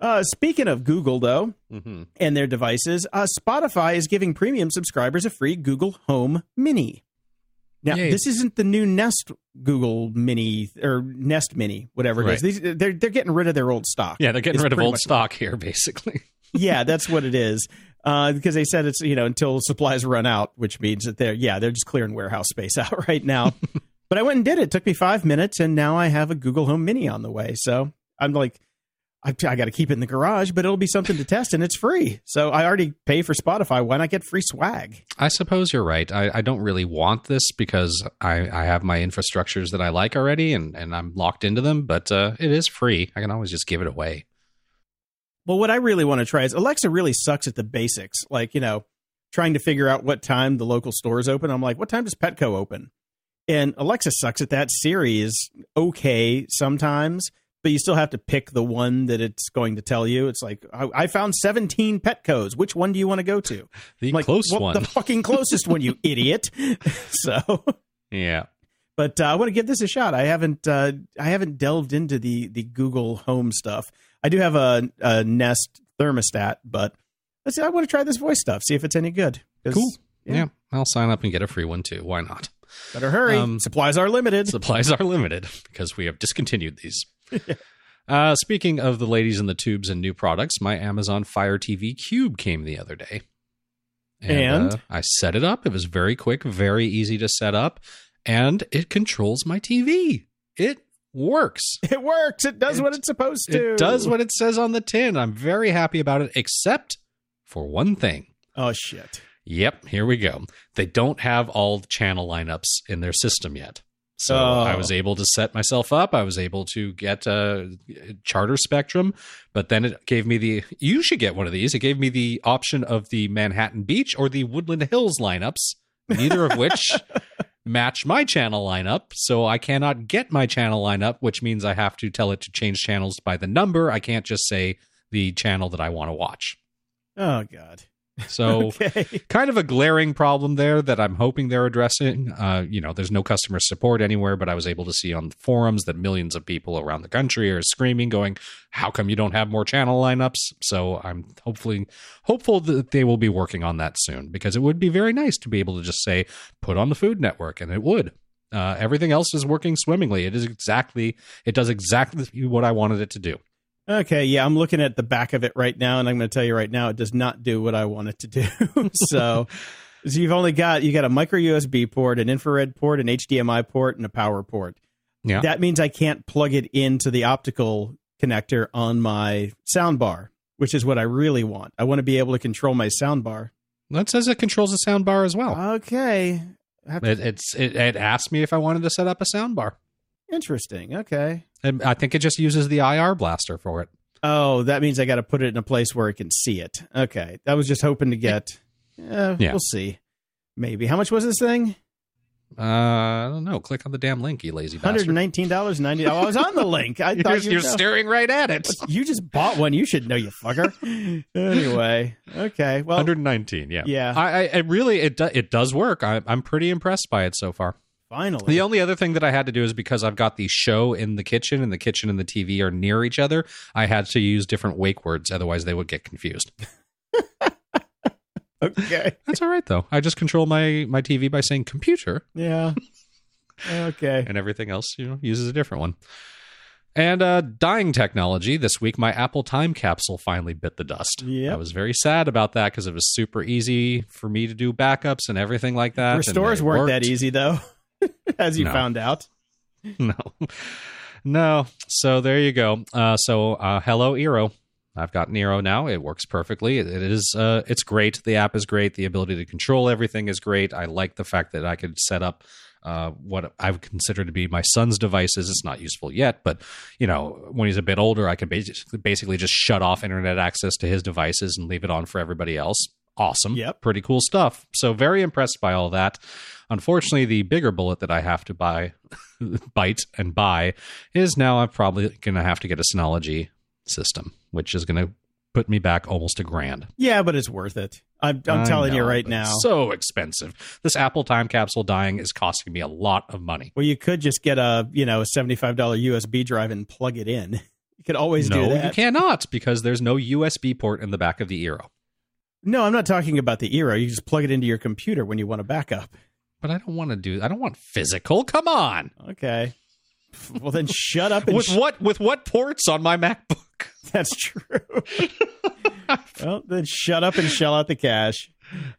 Uh, speaking of Google, though, hmm and their devices, uh, Spotify is giving premium subscribers a free Google Home Mini. Now, Yay. this isn't the new Nest Google Mini or Nest Mini, whatever it is. Right. These, they're they're getting rid of their old stock. Yeah, they're getting It's rid of old stock here, basically. *laughs* yeah, that's what it is. Uh, because they said it's you know until supplies run out, which means that they're yeah they're just clearing warehouse space *laughs* out right now. *laughs* but I went and did it. it. Took me five minutes, and now I have a Google Home Mini on the way. So I'm like, I, I got to keep it in the garage, but it'll be something to test, and it's free. So I already pay for Spotify. Why not get free swag? I suppose you're right. I, I don't really want this because I, I have my infrastructures that I like already and, and I'm locked into them, but uh, it is free. I can always just give it away. Well, what I really want to try is Alexa really sucks at the basics, like you know, trying to figure out what time the local store is open. I'm like, what time does Petco open? And Alexa sucks at that. Siri is okay sometimes, but you still have to pick the one that it's going to tell you. It's like I, I found 17 Petcos. Which one do you want to go to? *laughs* The like, close well, one. the fucking closest one, you *laughs* idiot. *laughs* so, yeah. but uh, I want to give this a shot. I haven't uh, I haven't delved into the the Google Home stuff. I do have a, a Nest thermostat, but let's see. I want to try this voice stuff. See if it's any good. Cool. Yeah. Yeah. I'll sign up and get a free one too. Why not? Better hurry. Um, Supplies are limited. Supplies are limited because we have discontinued these. *laughs* uh, speaking of the ladies in the tubes and new products, my Amazon Fire TV Cube came the other day. And? uh, I set it up. It was very quick, very easy to set up, and it controls my TV. It works. *laughs* it works. It does It- what it's supposed to. It does what it says on the tin. I'm very happy about it, except for one thing. Oh shit. Yep, here we go. They don't have all the channel lineups in their system yet. So Oh. I was able to set myself up. I was able to get a charter spectrum, but then it gave me the you should get one of these. It gave me the option of the Manhattan Beach or the Woodland Hills lineups neither of which *laughs* match my channel lineup. So I cannot get my channel lineup, which means I have to tell it to change channels by the number. I can't just say the channel that I want to watch. Oh God. So *laughs* Okay. kind of a glaring problem there that I'm hoping they're addressing. Uh, you know, there's no customer support anywhere, but I was able to see on forums that millions of people around the country are screaming, going, "How come you don't have more channel lineups?" So I'm hopefully hopeful that they will be working on that soon because it would be very nice to be able to just say, "Put on the Food Network," and it would. Uh, everything else is working swimmingly. It is exactly it does exactly what I wanted it to do. Okay, yeah, I'm looking at the back of it right now, and I'm going to tell you right now, it does not do what I want it to do. *laughs* so, *laughs* so you've only got you got a micro USB port, an infrared port, an HDMI port, and a power port. Yeah. That means I can't plug it into the optical connector on my soundbar, which is what I really want. I want to be able to control my soundbar. That says it controls the sound bar as well. Okay, to- It, it's it, it asked me if I wanted to set up a sound bar. Interesting. Okay. And I think it just uses the IR blaster for it. Oh, that means I got to put it in a place where it can see it. Okay, I was just hoping to get. Uh, Yeah. We'll see. Maybe how much was this thing? Uh, I don't know. Click on the damn link, you lazy Hundred bastard. nineteen dollars ninety. Oh, I was on the link. I *laughs* You're, thought you you're staring right at it. You just bought one. You should know, you fucker. *laughs* anyway, okay. Well, 119. Yeah. yeah. I, I it really it do, it does work. I, I'm pretty impressed by it so far. Finally. The only other thing that I had to do is because I've got the show in the kitchen and the kitchen and the TV are near each other. I had to use different wake words, otherwise they would get confused. *laughs* okay. That's all right though. I just control my my TV by saying computer, Yeah. Okay. *laughs* and everything else you know uses a different one. And uh, dying technology this week, my Apple time capsule finally bit the dust. Yeah, I was very sad about that because it was super easy for me to do backups and everything like that. Restores weren't that easy though, *laughs* as you No. found out. *laughs* No, no. So there you go. Uh, so uh, hello, Eero. I've got Eero now. It works perfectly. It, is. Uh, it's great. The app is great. The ability to control everything is great. I like the fact that I could set up uh, what I would consider to be my son's devices. It's not useful yet, but you know, when he's a bit older, I can basically just shut off internet access to his devices and leave it on for everybody else. Awesome. Yep. Pretty cool stuff. So very impressed by all that. Unfortunately, the bigger bullet that I have to buy, *laughs* bite and buy is now I'm probably going to have to get a Synology system, which is going to put me back almost a grand. Yeah, but it's worth it. I'm, I'm telling you right now. So expensive. This Apple time capsule dying is costing me a lot of money. well, you could just get a you know a seventy five dollar USB drive and plug it in. *laughs* You could always no, do that. you cannot because there's no USB port in the back of the Eero. No, I'm not talking about the Eero. You just plug it into your computer when you want to backup. But I don't want to do. I don't want physical. Come on. Okay. *laughs* Well, then shut up and With sh- what? With what ports on my MacBook? That's true. *laughs* well, then shut up and shell out the cash.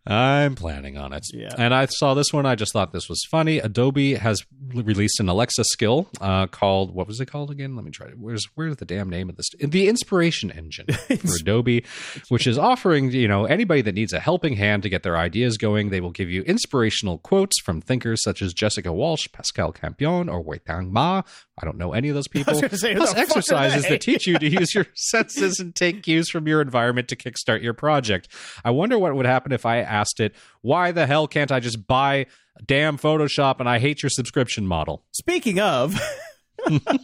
I'm planning on it. Yeah. And I saw this one. I just thought this was funny. Adobe has released an Alexa skill uh, called what was it called again? Let me try it. Where's where's the damn name of this? The Inspiration Engine *laughs* for Adobe, which is offering you know anybody that needs a helping hand to get their ideas going. They will give you inspirational quotes from thinkers such as Jessica Walsh, Pascal Campion, or Wei Tang Ma. I don't know any of those *laughs* people. say, Plus the fuck are exercises that teach you to *laughs* use your senses and take cues from your environment to kickstart your project. I wonder what would happen if I asked it, why the hell can't I just buy damn Photoshop and I hate your subscription model? Speaking of,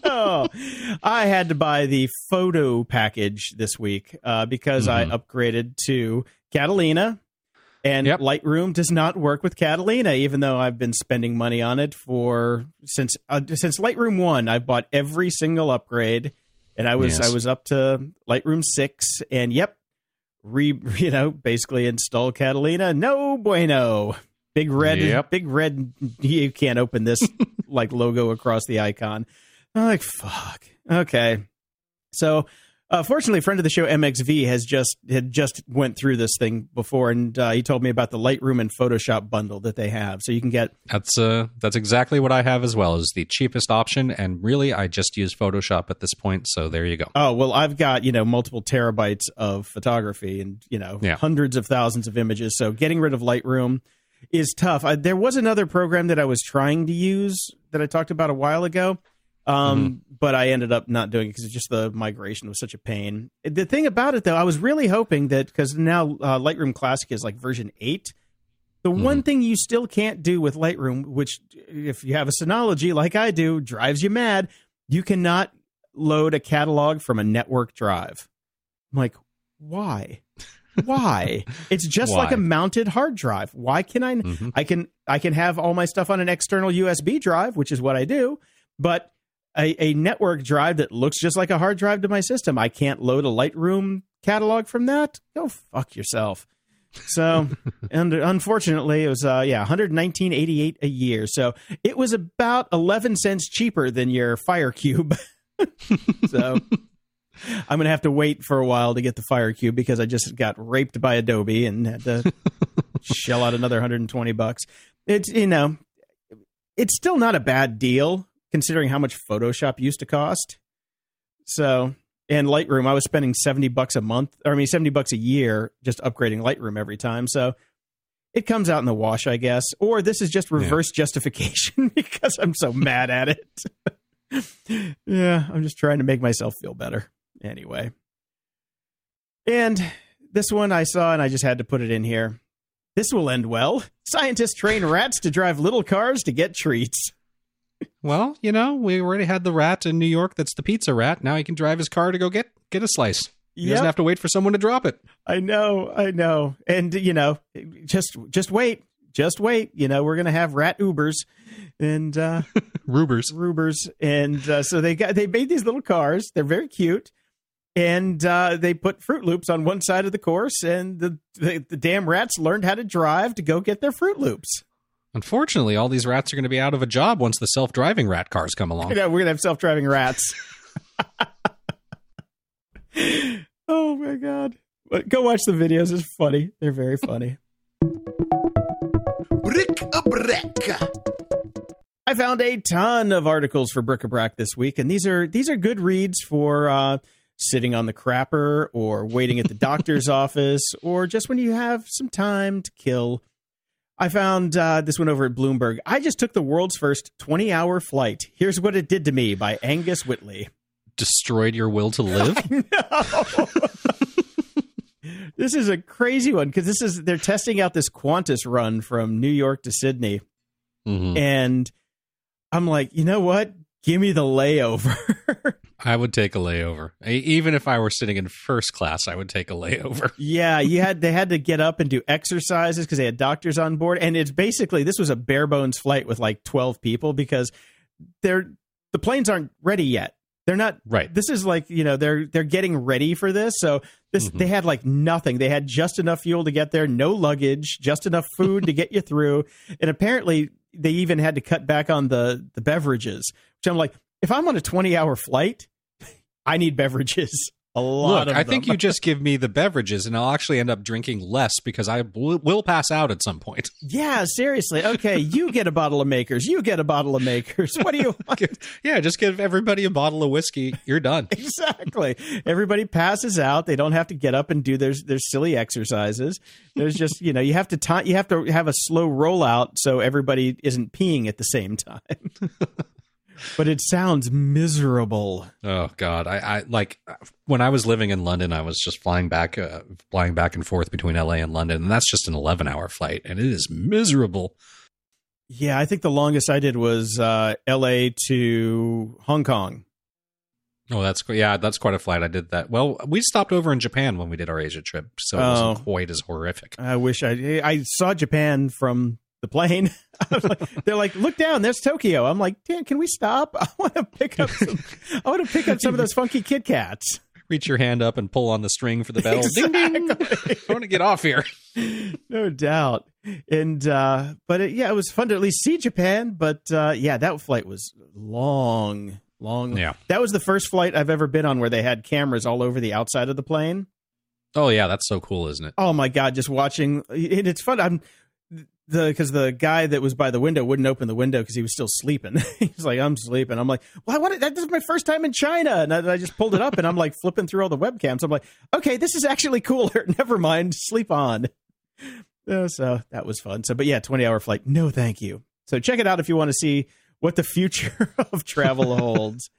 oh, *laughs* I had to buy the photo package this week uh, because I upgraded to Catalina. And Yep. Lightroom does not work with Catalina, even though I've been spending money on it for since uh, since Lightroom one. I've bought every single upgrade, and I was Yes. I was up to Lightroom six, and yep, re *laughs* you know basically install Catalina. No bueno. Big red, Yep. big red. You can't open this *laughs* like logo across the icon. I'm like fuck. Okay, so uh, fortunately, a friend of the show MXV has just had just went through this thing before, and uh, he told me about the Lightroom and Photoshop bundle that they have. So you can get That's uh that's exactly what I have as well is the cheapest option and really I just use Photoshop at this point so there you go. Oh well, I've got you know multiple terabytes of photography and you know Yeah. hundreds of thousands of images. So getting rid of Lightroom is tough. I, there was another program that I was trying to use that I talked about a while ago, um, but I ended up not doing it because just the migration was such a pain. The thing about it though, I was really hoping that because now uh, Lightroom Classic is like version eight. The one thing you still can't do with Lightroom, which if you have a Synology like I do, drives you mad, you cannot load a catalog from a network drive. I'm like, why? Why? *laughs* it's just like a mounted hard drive. Why can I Mhm. I can I can have all my stuff on an external USB drive, which is what I do, but a, a network drive that looks just like a hard drive to my system, I can't load a Lightroom catalog from that. Go fuck yourself. So, *laughs* and unfortunately, it was uh, yeah, 119.88 a year. So it was about 11 cents cheaper than your Fire Cube. *laughs* so I'm gonna have to wait for a while to get the Fire Cube because I just got raped by Adobe and had to *laughs* shell out another 120 bucks. It's you know, it's still not a bad deal considering how much Photoshop used to cost. So, and Lightroom, I was spending 70 bucks a month, or I mean 70 bucks a year just upgrading Lightroom every time. So, it comes out in the wash, I guess. Or this is just reverse *laughs* justification *laughs* because I'm so mad at it. *laughs* yeah, I'm just trying to make myself feel better. Anyway. And this one I saw and I just had to put it in here. This will end well. Scientists train rats to drive little cars to get treats. Well, you know, we already had the rat in New York that's the pizza rat. Now he can drive his car to go get get a slice. He Yep. doesn't have to wait for someone to drop it. I know, I know. And you know, just just wait. Just wait. You know, we're gonna have rat Ubers and uh *laughs* Rubers. Rubers. And uh, so they got they made these little cars. They're very cute. And uh, they put Froot Loops on one side of the course, and the, the the damn rats learned how to drive to go get their Froot Loops. Unfortunately, all these rats are going to be out of a job once the self-driving rat cars come along. You know, we're gonna have self driving rats. *laughs* oh my god! But go watch the videos. It's funny. They're very funny. Brick a brick. I found a ton of articles for Bric-a-Brac this week, and these are these are good reads for uh, sitting on the crapper, or waiting at the doctor's *laughs* office, or just when you have some time to kill. I found uh, this one over at Bloomberg. I just took the world's first 20 hour flight. Here's what it did to me by Angus Whitley. Destroyed your will to *laughs* live. No. *laughs* this is a crazy one because this is they're testing out this Qantas run from New York to Sydney, Mhm. and I'm like, you know what? Give me the layover. *laughs* I would take a layover. Even if I were sitting in first class, I would take a layover. *laughs* yeah, you had they had to get up and do exercises because they had doctors on board, and it's basically this was a bare bones flight with like 12 people because they're the planes aren't ready yet. They're not Right. this is like you know they're they're getting ready for this so this Mhm. they had like nothing they had just enough fuel to get there no luggage just enough food to *laughs* get you through and apparently they even had to cut back on the the beverages which i'm like if i'm on a 20 hour flight i need beverages *laughs* a lot Look, I think you *laughs* just give me the beverages, and I'll actually end up drinking less because I will, will pass out at some point. *laughs* yeah seriously okay you get a bottle of Maker's you get a bottle of Maker's what do you want yeah, just give everybody a bottle of whiskey. You're done. exactly. Everybody passes out. They don't have to get up and do their their silly exercises. There's just you know you have to you have to have a slow rollout so everybody isn't peeing at the same time. But it sounds miserable. Oh God, I, I like when I was living in London, I was just flying back, uh, flying back and forth between LA and London, and that's just an 11 hour flight, and it is miserable. Yeah, I think the longest I did was uh, L.A. to Hong Kong. Oh, that's yeah, that's quite a flight. I did that. Well, we stopped over in Japan when we did our Asia trip, so it wasn't Oh. quite as horrific. I wish I I saw Japan from the plane. *laughs* Like- They're like, look down, there's Tokyo. I'm like, damn, can we stop? *laughs* I want to pick up some. I want to pick up some of those funky Kit Kats. Reach your hand up and pull on the string for the bell. Ding ding! Exactly. *laughs* I want to get off here. no doubt. And uh but it, yeah, it was fun to at least see Japan. But uh yeah, that flight was long, long. Yeah. that was the first flight I've ever been on where they had cameras all over the outside of the plane. Oh yeah, that's so cool, isn't it? Oh my god, just watching. It's fun. I'm the because the guy that was by the window wouldn't open the window because he was still sleeping. *laughs* He's like, "I'm sleeping." I'm like, "Well, I wanted that. This my first time in China," and I, I just pulled it up and I'm like flipping through all the webcams. I'm like, "Okay, this is actually cooler. *laughs* Never mind. Sleep on." *laughs* Uh, so that was fun. So, but yeah, 20 hour flight. No, thank you. So check it out if you want to see what the future of travel holds.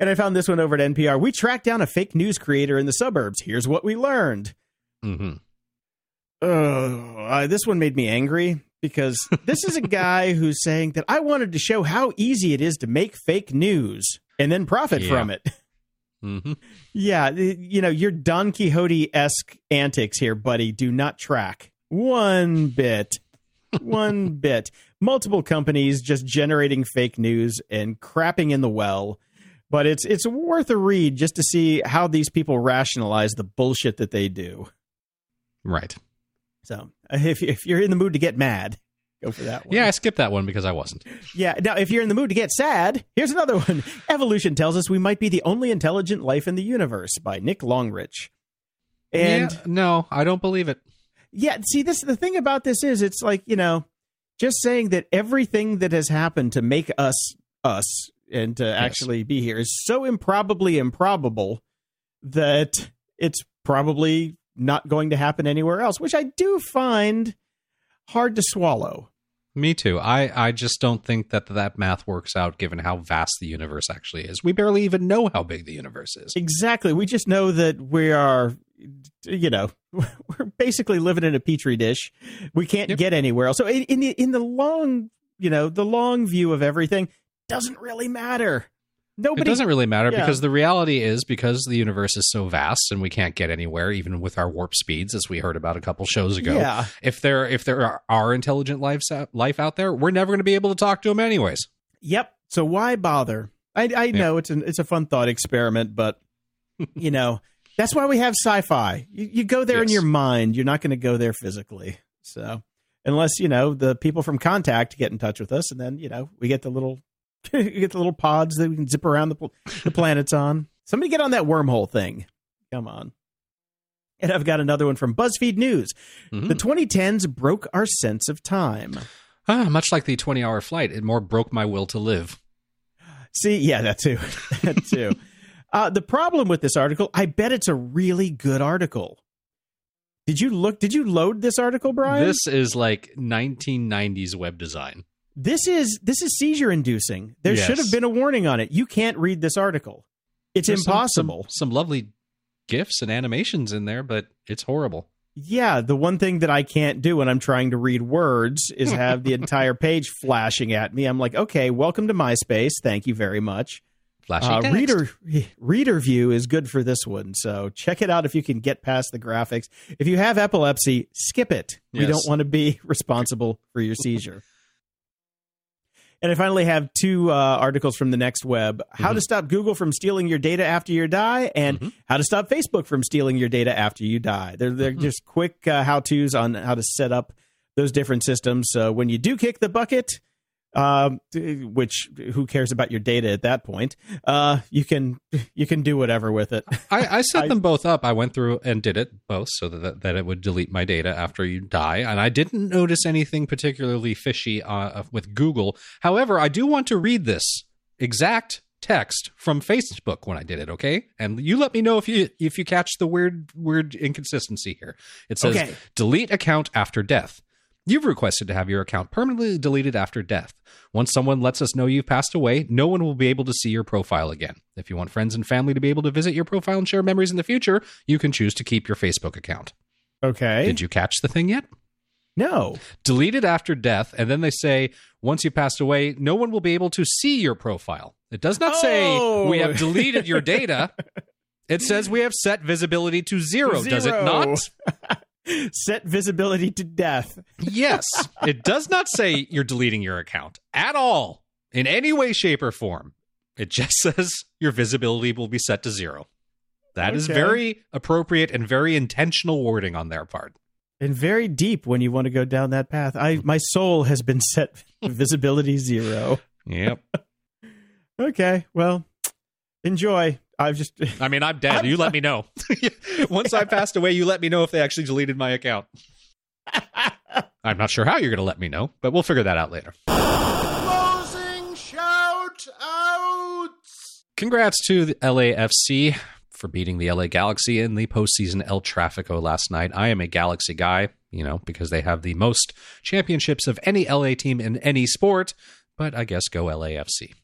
And I found this one over at NPR. We tracked down a fake news creator in the suburbs. Here's what we learned. hmm uh, this one made me angry because this is a *laughs* guy who's saying that I wanted to show how easy it is to make fake news and then profit Yeah. from it. hmm *laughs* Yeah, you know, your Don Quixote esque antics here, buddy, do not track one bit. one *laughs* bit. Multiple companies just generating fake news and crapping in the well. But it's it's worth a read just to see how these people rationalize the bullshit that they do. Right. So *laughs* if if you're in the mood to get mad, go for that one. Yeah, I skipped that one because I wasn't. Yeah. Now, if you're in the mood to get sad, here's another *laughs* one. Evolution tells us we might be the only intelligent life in the universe by Nick Longrich. And Yeah, no, I don't believe it. yeah, see, this the thing about this is it's like you know, just saying that everything that has happened to make us us and to actually be here is so improbably improbable that it's probably not going to happen anywhere else, which I do find hard to swallow. Me too. I, I just don't think that that math works out given how vast the universe actually is. We barely even know how big the universe is. Exactly. We just know that we are, you know, *laughs* we're basically living in a petri dish. We can't Yep. get anywhere else. So in, in the in the long, you know, the long view of everything doesn't really matter. It doesn't really matter yeah. because the reality is because the universe is so vast and we can't get anywhere even with our warp speeds as we heard about a couple shows ago. Yeah. If there if there are, are intelligent lives out, life out there, we're never going to be able to talk to them anyways. Yep. So why bother? I I know it's an it's a fun thought experiment, but *laughs* you know that's why we have sci-fi. You, you go there in your mind. You're not going to go there physically. So unless you know the people from Contact get in touch with us, and then you know we get the little *laughs* you get the little pods that we can zip around the the planets on. Somebody get on that wormhole thing. Come on. And I've got another one from BuzzFeed News. Mhm. The 2010s broke our sense of time. Ah, much like the 20 hour flight, it more broke my will to live. See, yeah, that too. *laughs* that too. Uh, the problem with this article, I bet it's a really good article. Did you look? Did you load this article, Brian? This is like 1990s web design. This is this is seizure inducing. There Yes. should have been a warning on it. You can't read this article. It's There's impossible. Some, some lovely gifs and animations in there, but it's horrible. Yeah, the one thing that I can't do when I'm trying to read words is have the *laughs* entire page flashing at me. I'm like, okay, welcome to MySpace. Thank you very much. Uh, reader reader view is good for this one, so check it out if you can get past the graphics. If you have epilepsy, skip it. We don't want to be *laughs* responsible for your seizure. And I finally have two uh, articles from the next web: how to stop Google from stealing your data after you die, and Mhm. how to stop Facebook from stealing your data after you die. They're they're just quick uh, how tos on how to set up those different systems. So when you do kick the bucket, um, which who cares about your data at that point? Uh, you can you can do whatever with it. I, I set I- them both up. I went through and did it both so that, that it would delete my data after you die. And I didn't notice anything particularly fishy uh, with Google. However, I do want to read this exact text from Facebook when I did it, okay? And you let me know if you if you catch the weird weird inconsistency here. It says Okay. delete account after death. You've requested to have your account permanently deleted after death. Once someone lets us know you've passed away, no one will be able to see your profile again. If you want friends and family to be able to visit your profile and share memories in the future, you can choose to keep your Facebook account. Okay. Did you catch the thing yet? No. Deleted after death, and then they say once you passed away, no one will be able to see your profile. It does not Oh. say we have oh. deleted your data. *laughs* It says we have set visibility to zero. Does it not? *laughs* *laughs* Set visibility to death. Yes. *laughs* It does not say you're deleting your account at all in any way, shape, or form. It just *laughs* says your visibility will be set to zero. That is Okay. very appropriate and very intentional wording on their part. And very deep when you want to go down that path. I my soul has been set visibility zero. Yep. Okay. Well, enjoy. I've just I mean, I'm dead. You let me know. *laughs* Once I passed away, you let me know if they actually deleted my account. I'm not sure how you're going to let me know, but we'll figure that out later. Closing shout outs. Congrats to the LAFC for beating the LA Galaxy in the postseason El Trafico last night. I am a Galaxy guy, you know, because they have the most championships of any LA team in any sport, but I guess go LAFC.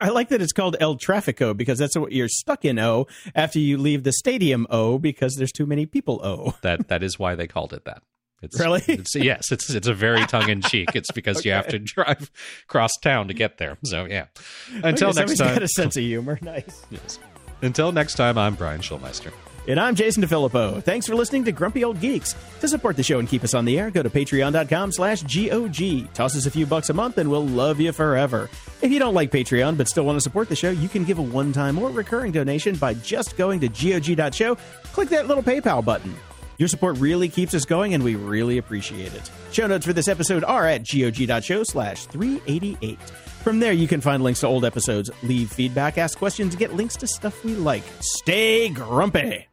I like that it's called El Trafico because that's what you're stuck in O after you leave the stadium O because there's too many people O. *laughs* That that is why they called it that. It's, Really? *laughs* It's, yes, it's it's a very tongue in cheek. It's because you have to drive across town to get there. So yeah. Until Okay, next time. got a sense of humor. *laughs* Nice. Yes. Until next time, I'm Brian Schulmeister. And I'm Jason DeFilippo. Thanks for listening to Grumpy Old Geeks. To support the show and keep us on the air, go to patreon.com slash GOG. Toss us a few bucks a month and we'll love you forever. If you don't like Patreon but still want to support the show, you can give a one-time or recurring donation by just going to GOG.show. Click that little PayPal button. Your support really keeps us going and we really appreciate it. Show notes for this episode are at GOG.show slash 388. From there, you can find links to old episodes, leave feedback, ask questions, get links to stuff we like. Stay grumpy!